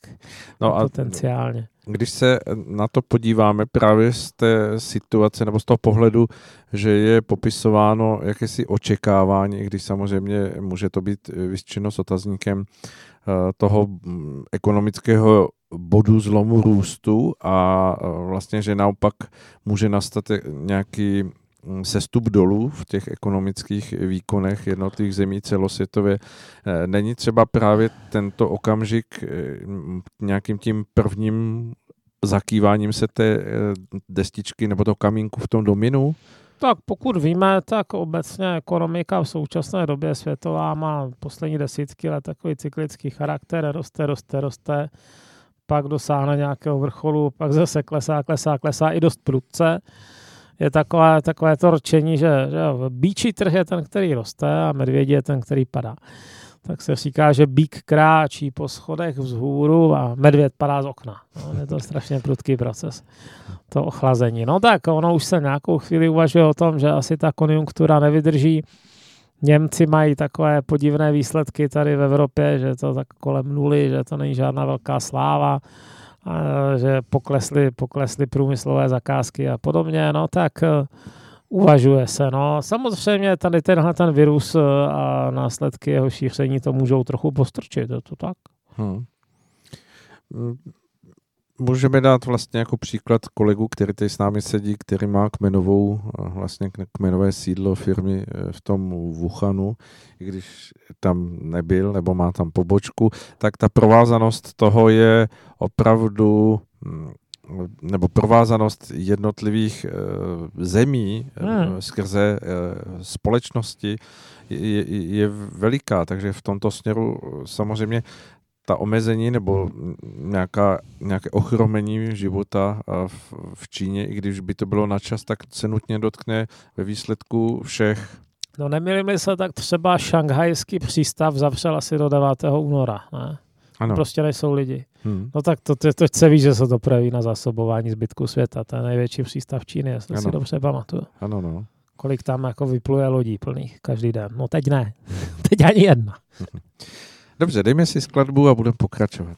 Speaker 2: no a potenciálně.
Speaker 1: Když se na to podíváme právě z té situace nebo z toho pohledu, že je popisováno jakési očekávání, když samozřejmě může to být vyštěno s otazníkem eh, toho mm, ekonomického bodu zlomu růstu a eh, vlastně, že naopak může nastat nějaký sestup dolů v těch ekonomických výkonech jednotlivých zemí celosvětově. Eh, není třeba právě tento okamžik eh, nějakým tím prvním zakýváním se té eh, destičky nebo toho kamínku v tom dominu?
Speaker 2: Tak pokud víme, tak obecně ekonomika v současné době světová má poslední desítky let takový cyklický charakter, roste, roste, roste, pak dosáhne nějakého vrcholu, pak zase klesá, klesá, klesá i dost prudce je takové, takové to ročení, že, že bíčí trh je ten, který roste a medvědí je ten, který padá. Tak se říká, že bík kráčí po schodech vzhůru a medvěd padá z okna. No, je to strašně prudký proces, to ochlazení. No tak ono už se nějakou chvíli uvažuje o tom, že asi ta konjunktura nevydrží. Němci mají takové podivné výsledky tady v Evropě, že to tak kolem nuly, že to není žádná velká sláva že poklesly, poklesly průmyslové zakázky a podobně, no tak e, uvažuje se. No. Samozřejmě tady tenhle ten virus e, a následky jeho šíření to můžou trochu postrčit, je to tak? Hmm.
Speaker 1: Můžeme dát vlastně jako příklad kolegu, který tady s námi sedí, který má kmenovou, vlastně kmenové sídlo firmy e, v tom Wuhanu, i když tam nebyl, nebo má tam pobočku, tak ta provázanost toho je opravdu mm, nebo provázanost jednotlivých e, zemí hmm. skrze společnosti je, je veliká, takže v tomto směru samozřejmě ta omezení nebo nějaká, nějaké ochromení života v, v Číně, i když by to bylo na čas, tak se nutně dotkne ve výsledku všech.
Speaker 2: No nemilím se, tak třeba šanghajský přístav zavřel asi do 9. února, ne? Ano. Prostě nejsou lidi. Hmm. No tak to, to, to se ví, že se to projeví na zásobování zbytku světa. To je největší přístav Číny, jestli ano. si dobře pamatuju.
Speaker 1: Ano, no.
Speaker 2: Kolik tam jako vypluje lodí plných každý den. No teď ne. teď ani jedna.
Speaker 1: Dobře, dejme si skladbu a budeme pokračovat.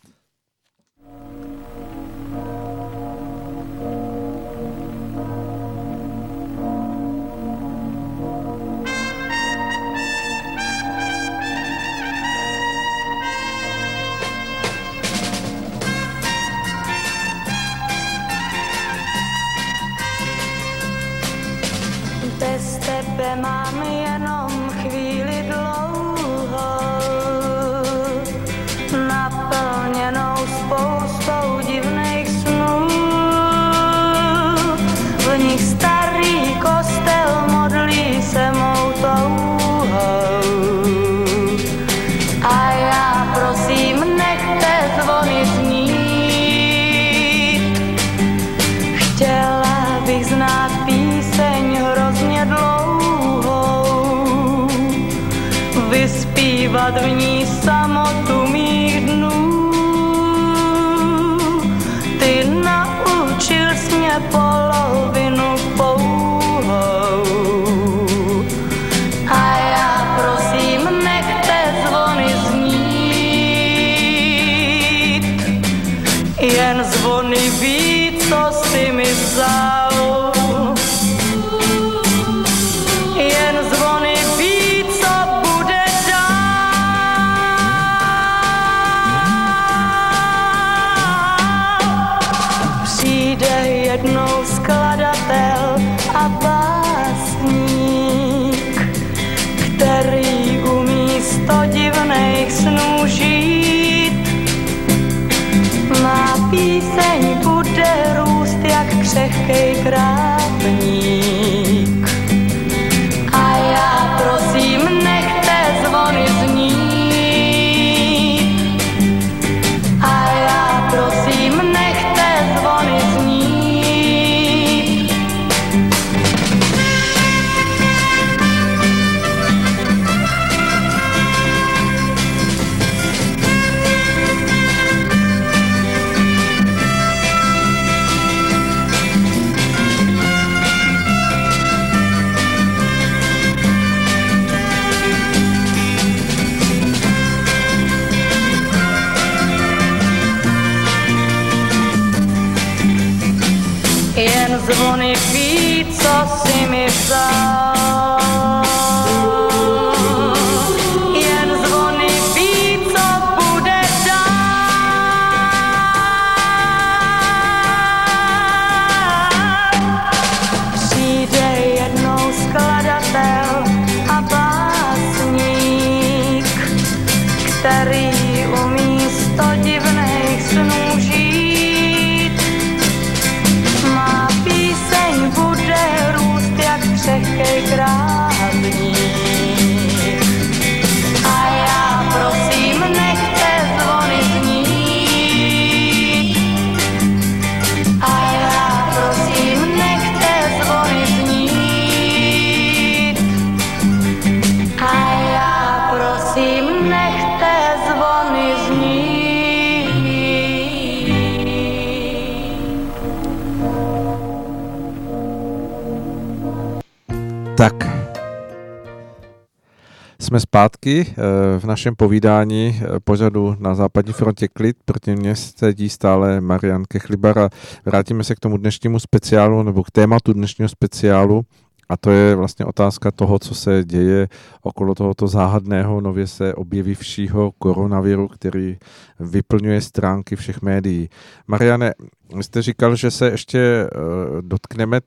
Speaker 4: yet knows
Speaker 1: Tak, jsme zpátky eh, v našem povídání eh, pořadu na západní frontě klid. Proti mně sedí stále Marian Kechlibara. Vrátíme se k tomu dnešnímu speciálu, nebo k tématu dnešního speciálu, a to je vlastně otázka toho, co se děje okolo tohoto záhadného, nově se objevivšího koronaviru, který vyplňuje stránky všech médií. Mariane, jste říkal, že se ještě uh, dotkneme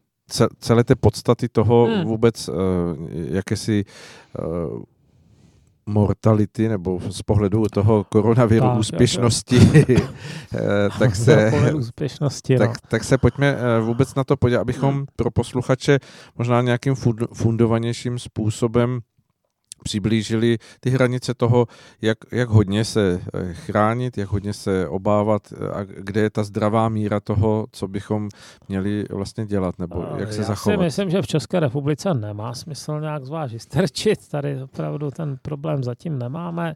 Speaker 1: celé té podstaty toho hmm. vůbec uh, jakési uh, mortality nebo z pohledu toho koronaviru tak, úspěšnosti, tak, se, úspěšnosti tak, no. tak se pojďme vůbec na to podívat, abychom hmm. pro posluchače možná nějakým fundovanějším způsobem přiblížili ty hranice toho, jak, jak hodně se eh, chránit, jak hodně se obávat eh, a kde je ta zdravá míra toho, co bychom měli vlastně dělat, nebo eh, jak se
Speaker 2: Já
Speaker 1: zachovat.
Speaker 2: Já si myslím, že v České republice nemá smysl nějak zvlášť strčit. Tady opravdu ten problém zatím nemáme.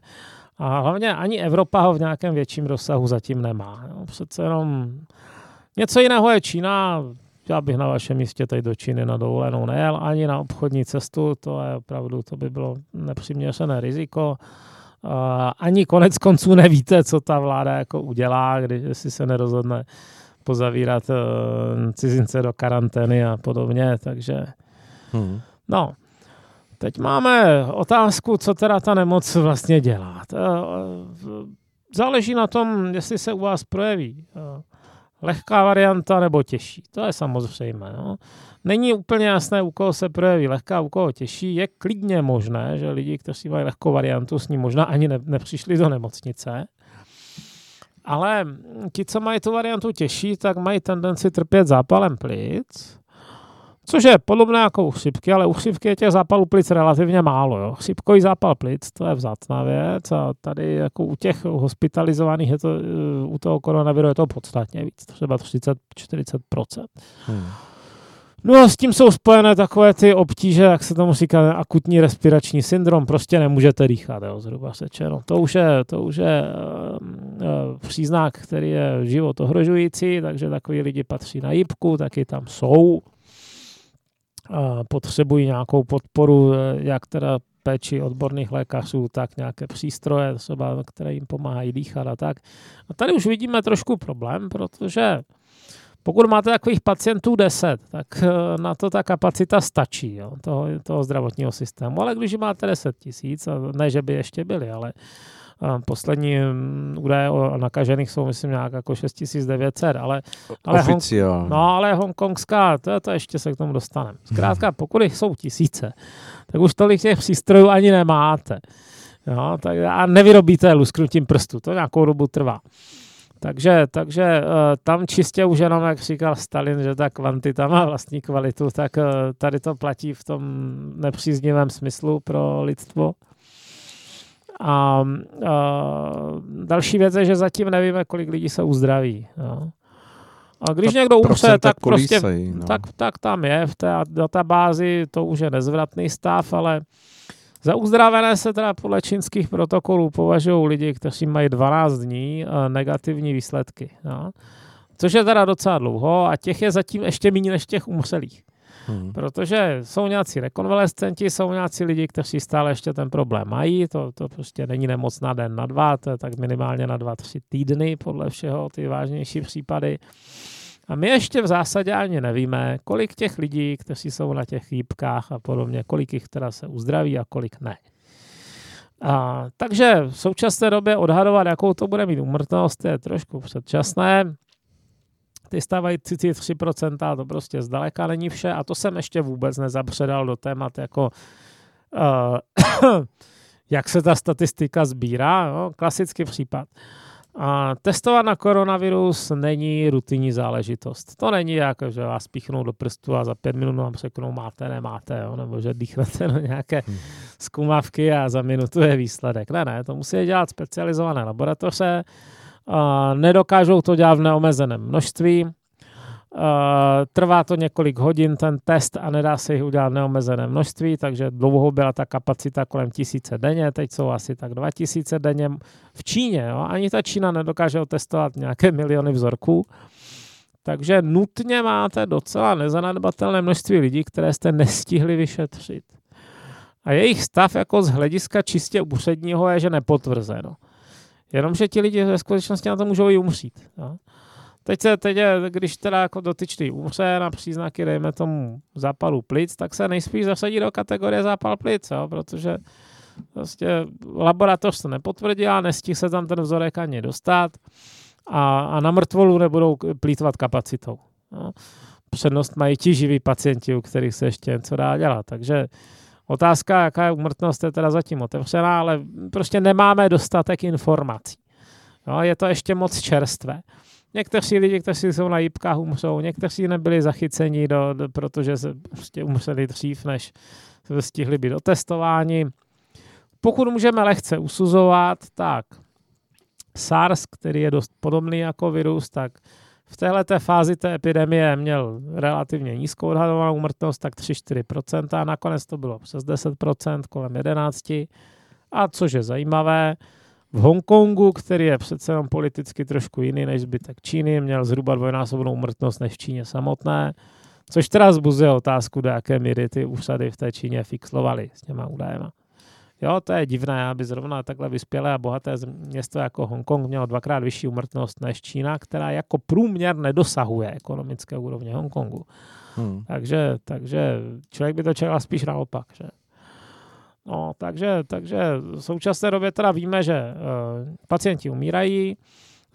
Speaker 2: A hlavně ani Evropa ho v nějakém větším rozsahu zatím nemá. No, přece jenom něco jiného je Čína, já bych na vašem místě tady do Číny na dovolenou nejel, ani na obchodní cestu, to je opravdu, to by bylo nepřiměřené riziko. Ani konec konců nevíte, co ta vláda jako udělá, když si se nerozhodne pozavírat uh, cizince do karantény a podobně, takže hmm. no. Teď máme otázku, co teda ta nemoc vlastně dělá. Záleží na tom, jestli se u vás projeví lehká varianta nebo těžší. To je samozřejmé. No. Není úplně jasné, u koho se projeví lehká, u koho těžší. Je klidně možné, že lidi, kteří mají lehkou variantu, s ní možná ani ne, nepřišli do nemocnice. Ale ti, co mají tu variantu těžší, tak mají tendenci trpět zápalem plic Což je podobné jako u chřipky, ale u chřipky je těch zápalů plic relativně málo. Jo. Chřipkový zápal plic, to je vzácná věc a tady jako u těch hospitalizovaných je to, eh, u toho koronaviru je to podstatně víc, třeba 30-40%. Hmm. No a s tím jsou spojené takové ty obtíže, jak se tomu říká, akutní respirační syndrom, prostě nemůžete dýchat, jo, zhruba řečeno. To už je, to už je uh, příznak, který je život ohrožující, takže takový lidi patří na jípku, taky tam jsou potřebují nějakou podporu, eh, jak teda péči odborných lékařů, tak nějaké přístroje, třeba, které jim pomáhají dýchat a tak. A tady už vidíme trošku problém, protože pokud máte takových pacientů 10, tak eh, na to ta kapacita stačí jo, toho, toho zdravotního systému. Ale když máte 10 tisíc, ne, že by ještě byli, ale Poslední mm, údaje o nakažených jsou, myslím, nějak jako 6900, ale, ale, Hong, no, ale hongkongská, to, to ještě se k tomu dostaneme. Zkrátka, hmm. pokud jich jsou tisíce, tak už tolik těch přístrojů ani nemáte. Jo, tak, a nevyrobíte lusknutím prstu, to nějakou dobu trvá. Takže, takže uh, tam čistě už jenom, jak říkal Stalin, že ta kvantita má vlastní kvalitu, tak uh, tady to platí v tom nepříznivém smyslu pro lidstvo. A, a další věc je, že zatím nevíme, kolik lidí se uzdraví. Jo. A když Ta někdo umře, tak prostě no. tak, tak tam je v té databázi, to už je nezvratný stav, ale za uzdravené se teda podle čínských protokolů považují lidi, kteří mají 12 dní negativní výsledky. Jo. Což je teda docela dlouho a těch je zatím ještě méně než těch umřelých. Hmm. Protože jsou nějací rekonvalescenti, jsou nějací lidi, kteří stále ještě ten problém mají, to, to prostě není nemoc na den, na dva, to je tak minimálně na dva, tři týdny podle všeho ty vážnější případy. A my ještě v zásadě ani nevíme, kolik těch lidí, kteří jsou na těch chýbkách a podobně, kolik jich teda se uzdraví a kolik ne. A, takže v současné době odhadovat, jakou to bude mít umrtnost, je trošku předčasné ty stávající 3%, to prostě zdaleka není vše a to jsem ještě vůbec nezapředal do témat jako uh, jak se ta statistika sbírá, no, klasický případ. A testovat na koronavirus není rutinní záležitost. To není jako, že vás píchnou do prstu a za pět minut vám řeknou máte, nemáte, jo? nebo že dýchnete na nějaké hmm. zkumavky a za minutu je výsledek. Ne, ne, to musí dělat specializované laboratoře, nedokážou to dělat v neomezeném množství. Trvá to několik hodin ten test a nedá se jich udělat neomezené množství, takže dlouho byla ta kapacita kolem tisíce denně, teď jsou asi tak dva tisíce denně. V Číně, jo, ani ta Čína nedokáže otestovat nějaké miliony vzorků, Takže nutně máte docela nezanedbatelné množství lidí, které jste nestihli vyšetřit. A jejich stav jako z hlediska čistě úředního je, že nepotvrzeno. Jenomže ti lidi ve skutečnosti na to můžou i umřít. Jo? Teď se, teď je, když teda jako dotyčný umře na příznaky, dejme tomu zápalu plic, tak se nejspíš zasadí do kategorie zápal plic, jo? protože prostě laboratoř to nepotvrdila, nestihl se tam ten vzorek ani dostat a, a na mrtvolu nebudou plítvat kapacitou. Jo? Přednost mají ti živí pacienti, u kterých se ještě něco dá dělat. Takže otázka, jaká je umrtnost, je teda zatím otevřená, ale prostě nemáme dostatek informací. Jo? Je to ještě moc čerstvé. Někteří lidi, kteří jsou na jípkách, umřou, někteří nebyli zachyceni, do, do, protože se prostě umřeli dřív, než stihli být otestováni. Pokud můžeme lehce usuzovat, tak SARS, který je dost podobný jako virus, tak v této fázi té epidemie měl relativně nízkou odhadovanou úmrtnost, tak 3-4%, a nakonec to bylo přes 10%, kolem 11%. A což je zajímavé, v Hongkongu, který je přece jenom politicky trošku jiný než zbytek Číny, měl zhruba dvojnásobnou umrtnost než v Číně samotné, což teda zbuzuje otázku, do jaké míry ty úřady v té Číně fixlovaly s těma údajema. Jo, to je divné, aby zrovna takhle vyspělé a bohaté město jako Hongkong mělo dvakrát vyšší umrtnost než Čína, která jako průměr nedosahuje ekonomické úrovně Hongkongu. Hmm. Takže, takže člověk by to čekal spíš naopak. Že? No, takže, takže v současné době teda víme, že uh, pacienti umírají,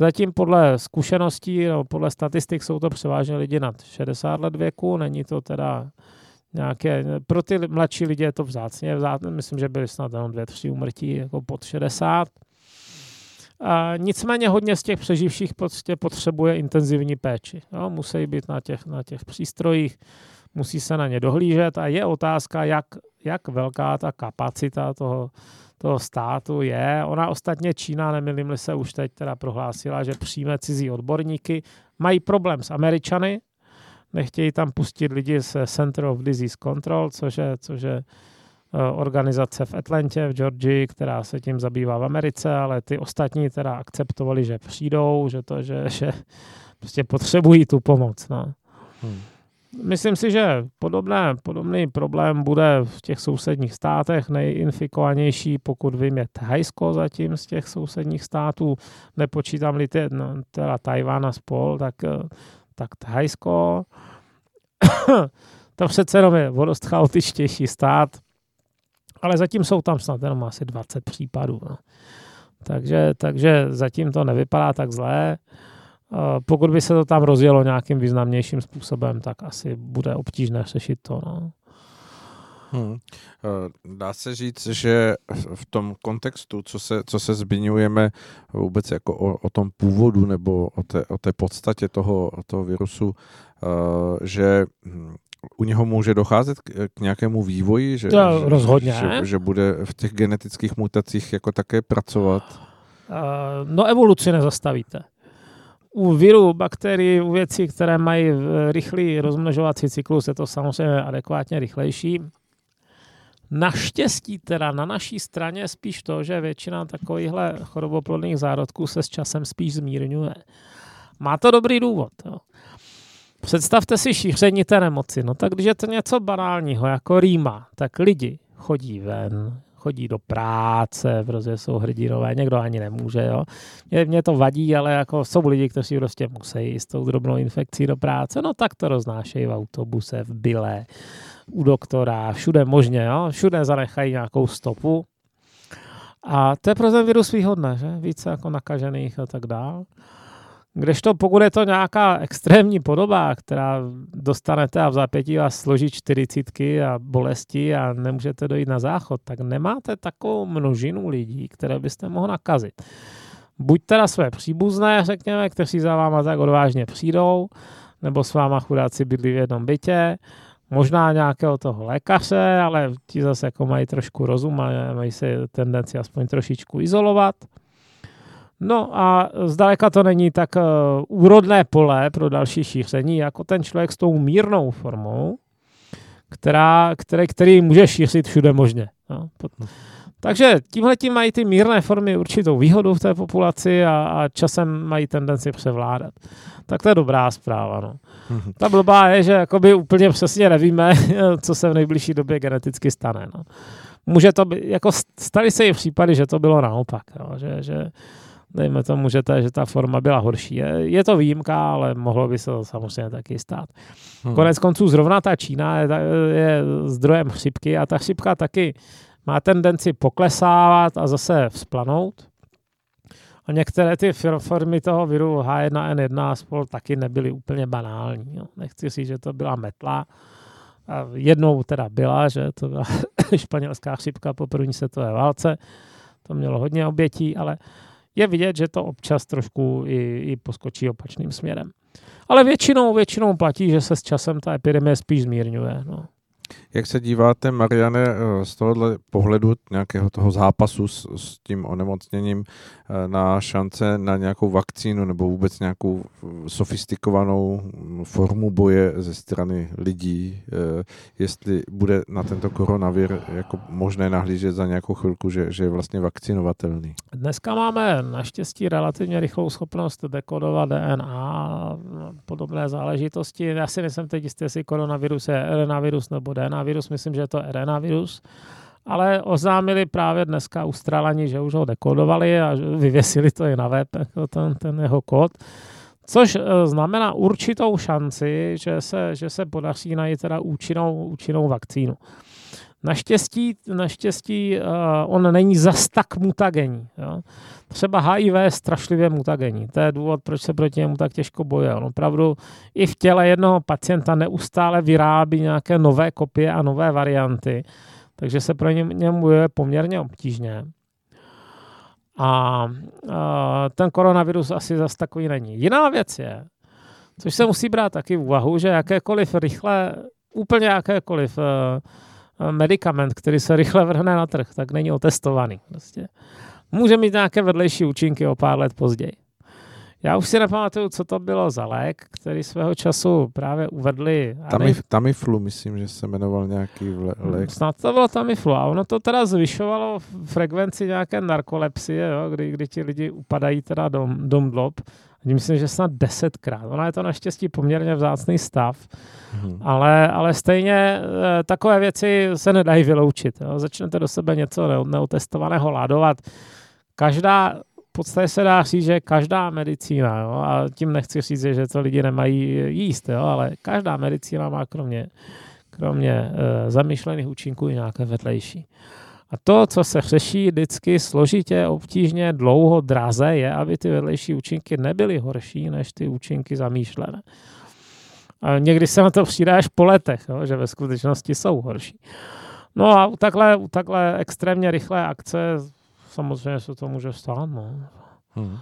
Speaker 2: Zatím podle zkušeností, no, podle statistik jsou to převážně lidi nad 60 let věku, není to teda nějaké, pro ty mladší lidi je to vzácně, vzácně myslím, že byly snad jenom dvě, tři umrtí jako pod 60. A nicméně hodně z těch přeživších prostě potřebuje intenzivní péči. Jo? Musí být na těch, na těch přístrojích, musí se na ně dohlížet a je otázka, jak, jak velká ta kapacita toho, toho státu je. Ona ostatně Čína, nemilím se, už teď teda prohlásila, že přijme cizí odborníky. Mají problém s Američany, nechtějí tam pustit lidi z Center of Disease Control, což je, což je eh, organizace v Atlantě, v Georgii, která se tím zabývá v Americe, ale ty ostatní teda akceptovali, že přijdou, že to, že, že prostě potřebují tu pomoc. No. Hmm. Myslím si, že podobné, podobný problém bude v těch sousedních státech. Nejinfikovanější, pokud vím, je Thajsko zatím z těch sousedních států. Nepočítám-li no, teda Tajván a spol, tak, eh, tak Thajsko. to přece jenom je vodost chaotičtější stát, ale zatím jsou tam snad jenom asi 20 případů. No. Takže, takže zatím to nevypadá tak zlé. Pokud by se to tam rozjelo nějakým významnějším způsobem, tak asi bude obtížné řešit to. No.
Speaker 1: Hmm. Dá se říct, že v tom kontextu, co se, co se zmiňujeme vůbec jako o, o tom původu nebo o té, o té podstatě toho, toho virusu, že hm, u něho může docházet k, k nějakému vývoji, že,
Speaker 2: to rozhodně.
Speaker 1: Že, že bude v těch genetických mutacích jako také pracovat?
Speaker 2: No evoluci nezastavíte u virů, bakterií, u věcí, které mají rychlý rozmnožovací cyklus, je to samozřejmě adekvátně rychlejší. Naštěstí teda na naší straně spíš to, že většina takovýchhle choroboplodných zárodků se s časem spíš zmírňuje. Má to dobrý důvod. Jo. Představte si šíření té nemoci. No tak když je to něco banálního, jako rýma, tak lidi chodí ven, chodí do práce, protože jsou hrdinové, někdo ani nemůže, jo. Mě, mě to vadí, ale jako jsou lidi, kteří prostě musí s tou drobnou infekcí do práce, no tak to roznášejí v autobuse, v byle, u doktora, všude možně, jo. Všude zanechají nějakou stopu. A to je pro ten virus výhodné, že? Více jako nakažených a tak dále. Kdežto pokud je to nějaká extrémní podoba, která dostanete a v zápětí vás složí čtyřicítky a bolesti a nemůžete dojít na záchod, tak nemáte takovou množinu lidí, které byste mohl nakazit. Buď teda své příbuzné, řekněme, kteří za váma tak odvážně přijdou, nebo s váma chudáci bydlí v jednom bytě, možná nějakého toho lékaře, ale ti zase jako mají trošku rozum a mají se tendenci aspoň trošičku izolovat – No a zdaleka to není tak uh, úrodné pole pro další šíření, jako ten člověk s tou mírnou formou, která, který, který může šířit všude možně. No. Takže tímhle tím mají ty mírné formy určitou výhodu v té populaci a, a časem mají tendenci převládat. Tak to je dobrá zpráva. No. Ta blbá je, že jakoby úplně přesně nevíme, co se v nejbližší době geneticky stane. No. Může to být, jako staly se i případy, že to bylo naopak, jo, že, že dejme tomu, že ta, že ta forma byla horší. Je, je to výjimka, ale mohlo by se to samozřejmě taky stát. Hmm. Konec konců zrovna ta Čína je, je zdrojem chřipky a ta chřipka taky má tendenci poklesávat a zase vzplanout. A některé ty formy toho viru H1N1 a spol taky nebyly úplně banální. Jo. Nechci říct, že to byla metla. A jednou teda byla, že to byla španělská chřipka po první světové válce. To mělo hodně obětí, ale je vidět, že to občas trošku i, i poskočí opačným směrem. Ale většinou, většinou platí, že se s časem ta epidemie spíš zmírňuje. No.
Speaker 1: Jak se díváte, Mariane, eh, z tohohle pohledu nějakého toho zápasu s, s tím onemocněním eh, na šance na nějakou vakcínu nebo vůbec nějakou eh, sofistikovanou formu boje ze strany lidí, jestli bude na tento koronavir jako možné nahlížet za nějakou chvilku, že, že je vlastně vakcinovatelný?
Speaker 2: Dneska máme naštěstí relativně rychlou schopnost dekodovat DNA a podobné záležitosti. Já si myslím teď jistě, jestli koronavirus je RNA virus nebo DNA virus, myslím, že je to RNA virus, ale oznámili právě dneska Australani, že už ho dekodovali a vyvěsili to i na web, ten, ten jeho kód. Což eh, znamená určitou šanci, že se, že se podaří najít teda účinnou, účinnou vakcínu. Naštěstí, naštěstí uh, on není zas tak mutagenní. Jo. Třeba HIV je strašlivě mutagenní. To je důvod, proč se proti němu tak těžko bojuje. On opravdu i v těle jednoho pacienta neustále vyrábí nějaké nové kopie a nové varianty, takže se pro něm bojuje poměrně obtížně. A uh, ten koronavirus asi zas takový není. Jiná věc je, což se musí brát taky v úvahu, že jakékoliv rychle, úplně jakékoliv uh, medicament, který se rychle vrhne na trh, tak není otestovaný. Prostě. Může mít nějaké vedlejší účinky o pár let později. Já už si nepamatuju, co to bylo za lék, který svého času právě uvedli.
Speaker 1: Tamif, Tamiflu, myslím, že se jmenoval nějaký lék.
Speaker 2: Snad to bylo Tamiflu a ono to teda zvyšovalo frekvenci nějaké narkolepsie, jo, kdy, kdy ti lidi upadají teda dom, dom dlob. Myslím, že snad desetkrát. Ona je to naštěstí poměrně vzácný stav, hmm. ale, ale stejně e, takové věci se nedají vyloučit. Jo. Začnete do sebe něco neotestovaného ládovat. Každá v podstatě se dá říct, že každá medicína, jo, a tím nechci říct, že to lidi nemají jíst, jo, ale každá medicína má kromě, kromě e, zamýšlených účinků i nějaké vedlejší. A to, co se řeší vždycky složitě, obtížně, dlouho, draze, je, aby ty vedlejší účinky nebyly horší než ty účinky zamýšlené. A někdy se na to přijde až po letech, jo, že ve skutečnosti jsou horší. No a u takhle, u takhle extrémně rychlé akce samozřejmě se to může stát. No. Hmm.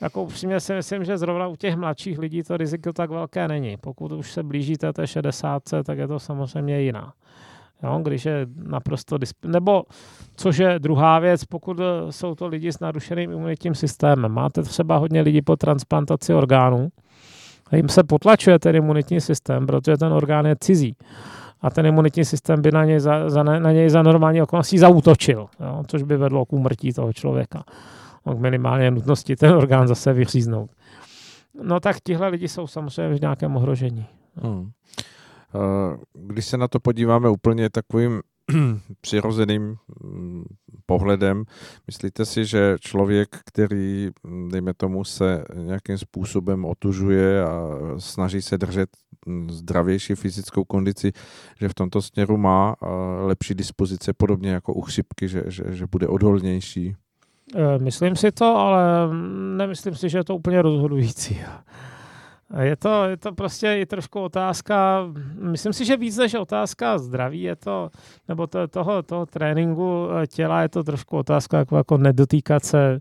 Speaker 2: Jako upřímně si myslím, že zrovna u těch mladších lidí to riziko tak velké není. Pokud už se blížíte té 60, tak je to samozřejmě jiná. Jo, když je naprosto disp- nebo což je druhá věc, pokud jsou to lidi s narušeným imunitním systémem. Máte třeba hodně lidí po transplantaci orgánů a jim se potlačuje ten imunitní systém, protože ten orgán je cizí a ten imunitní systém by na něj za, za, na něj za normální okolností zautočil, jo, což by vedlo k úmrtí toho člověka. No, k minimálně nutnosti ten orgán zase vyříznout. No tak tihle lidi jsou samozřejmě v nějakém ohrožení. Hmm.
Speaker 1: Eh, když se na to podíváme úplně takovým přirozeným mm, pohledem, myslíte si, že člověk, který, mm, dejme tomu, se nějakým způsobem otužuje a snaží se držet mm, zdravější fyzickou kondici, že v tomto směru má eh, lepší dispozice, podobně jako u chřipky, že, že, že bude odolnější?
Speaker 2: Eh, myslím si to, ale nemyslím si, že je to úplně rozhodující. Je to, je to prostě i trošku otázka, myslím si, že víc než otázka zdraví je to, nebo to, toho, toho tréninku těla je to trošku otázka jako, jako nedotýkat se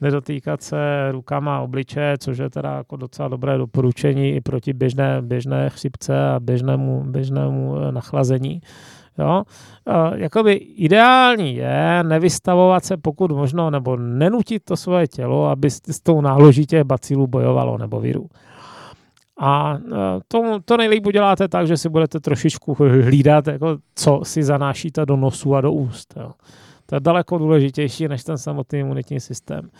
Speaker 2: nedotýkat se rukama obliče, což je teda jako docela dobré doporučení i proti běžné, běžné chřipce a běžnému, běžnému eh, nachlazení. Jo? Jakoby ideální je nevystavovat se pokud možno, nebo nenutit to svoje tělo, aby s tou náloží těch bacilů bojovalo nebo virů. A e, to, to nejlíp uděláte tak, že si budete trošičku hlídat, jako co si zanášíte do nosu a do úst. Jo. To je daleko důležitější než ten samotný imunitní systém.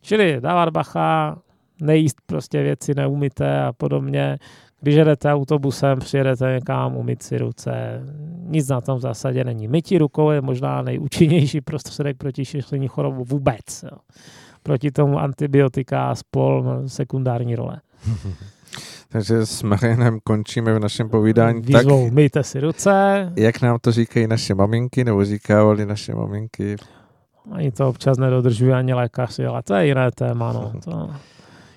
Speaker 2: Čili dávat bacha, nejíst prostě věci neumité a podobně. Když jedete autobusem, přijedete někam, umyt si ruce, nic na tom v zásadě není. Mytí rukou je možná nejúčinnější prostředek proti šíření chorobu vůbec. Jo. Proti tomu antibiotika spol sekundární role.
Speaker 1: Takže s Marianem končíme v našem povídání.
Speaker 2: Výzvou, tak, myjte si ruce.
Speaker 1: Jak nám to říkají naše maminky, nebo říkávali naše maminky?
Speaker 2: Ani to občas nedodržují ani lékaři, ale to je jiné téma. No. To,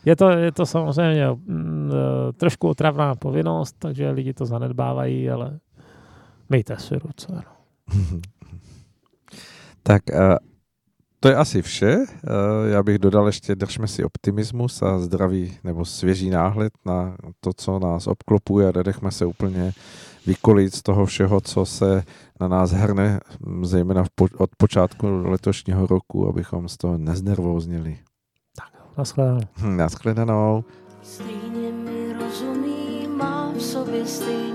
Speaker 2: je, to, je to samozřejmě mm, e, trošku otravná povinnost, takže lidi to zanedbávají, ale myjte si ruce. No.
Speaker 1: tak to je asi vše. Uh, já bych dodal ještě, držme si optimismus a zdravý nebo svěží náhled na to, co nás obklopuje a nedechme se úplně vykolit z toho všeho, co se na nás hrne, zejména od počátku letošního roku, abychom z toho neznervóznili.
Speaker 2: Naschledanou.
Speaker 1: Hm, naschledanou.
Speaker 5: Stejně mi rozumí, má v sobě stejný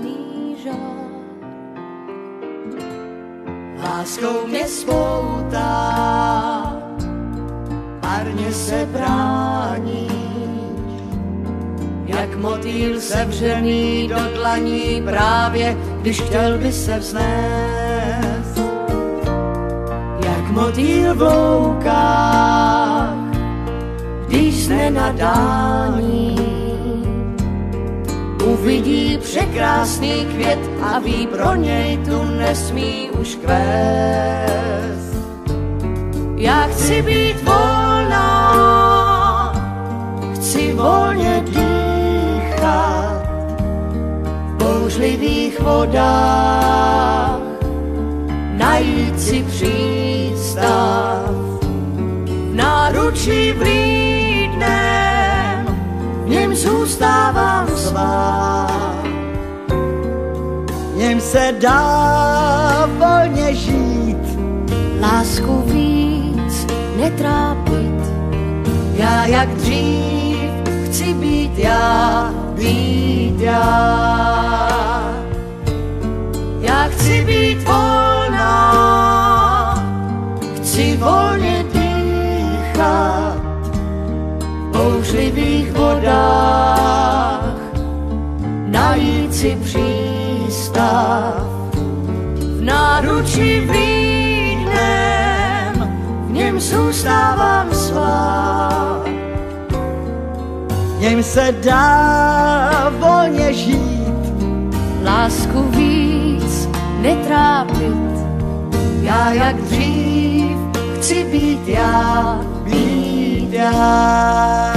Speaker 5: Láskou mě spoutá, párně se brání, jak motýl sevřený do dlaní právě, když chtěl by se vznést. Jak motýl v loukách, když jsme na překrásný květ a ví, pro něj tu nesmí už kvést. Já chci být volná, chci volně dýchat v bouřlivých vodách, najít si přístav v náručí vlít zůstávám svá. Se dá volně žít, lásku víc netrápit. Já jak dřív chci být já, být já. Já chci být volná, chci volně dýchat bouřlivých vodách najít si přístav. V náručí vlídnem, v něm zůstávám svá. V něm se dá volně žít, lásku víc netrápit. Já jak dřív chci být já, být já.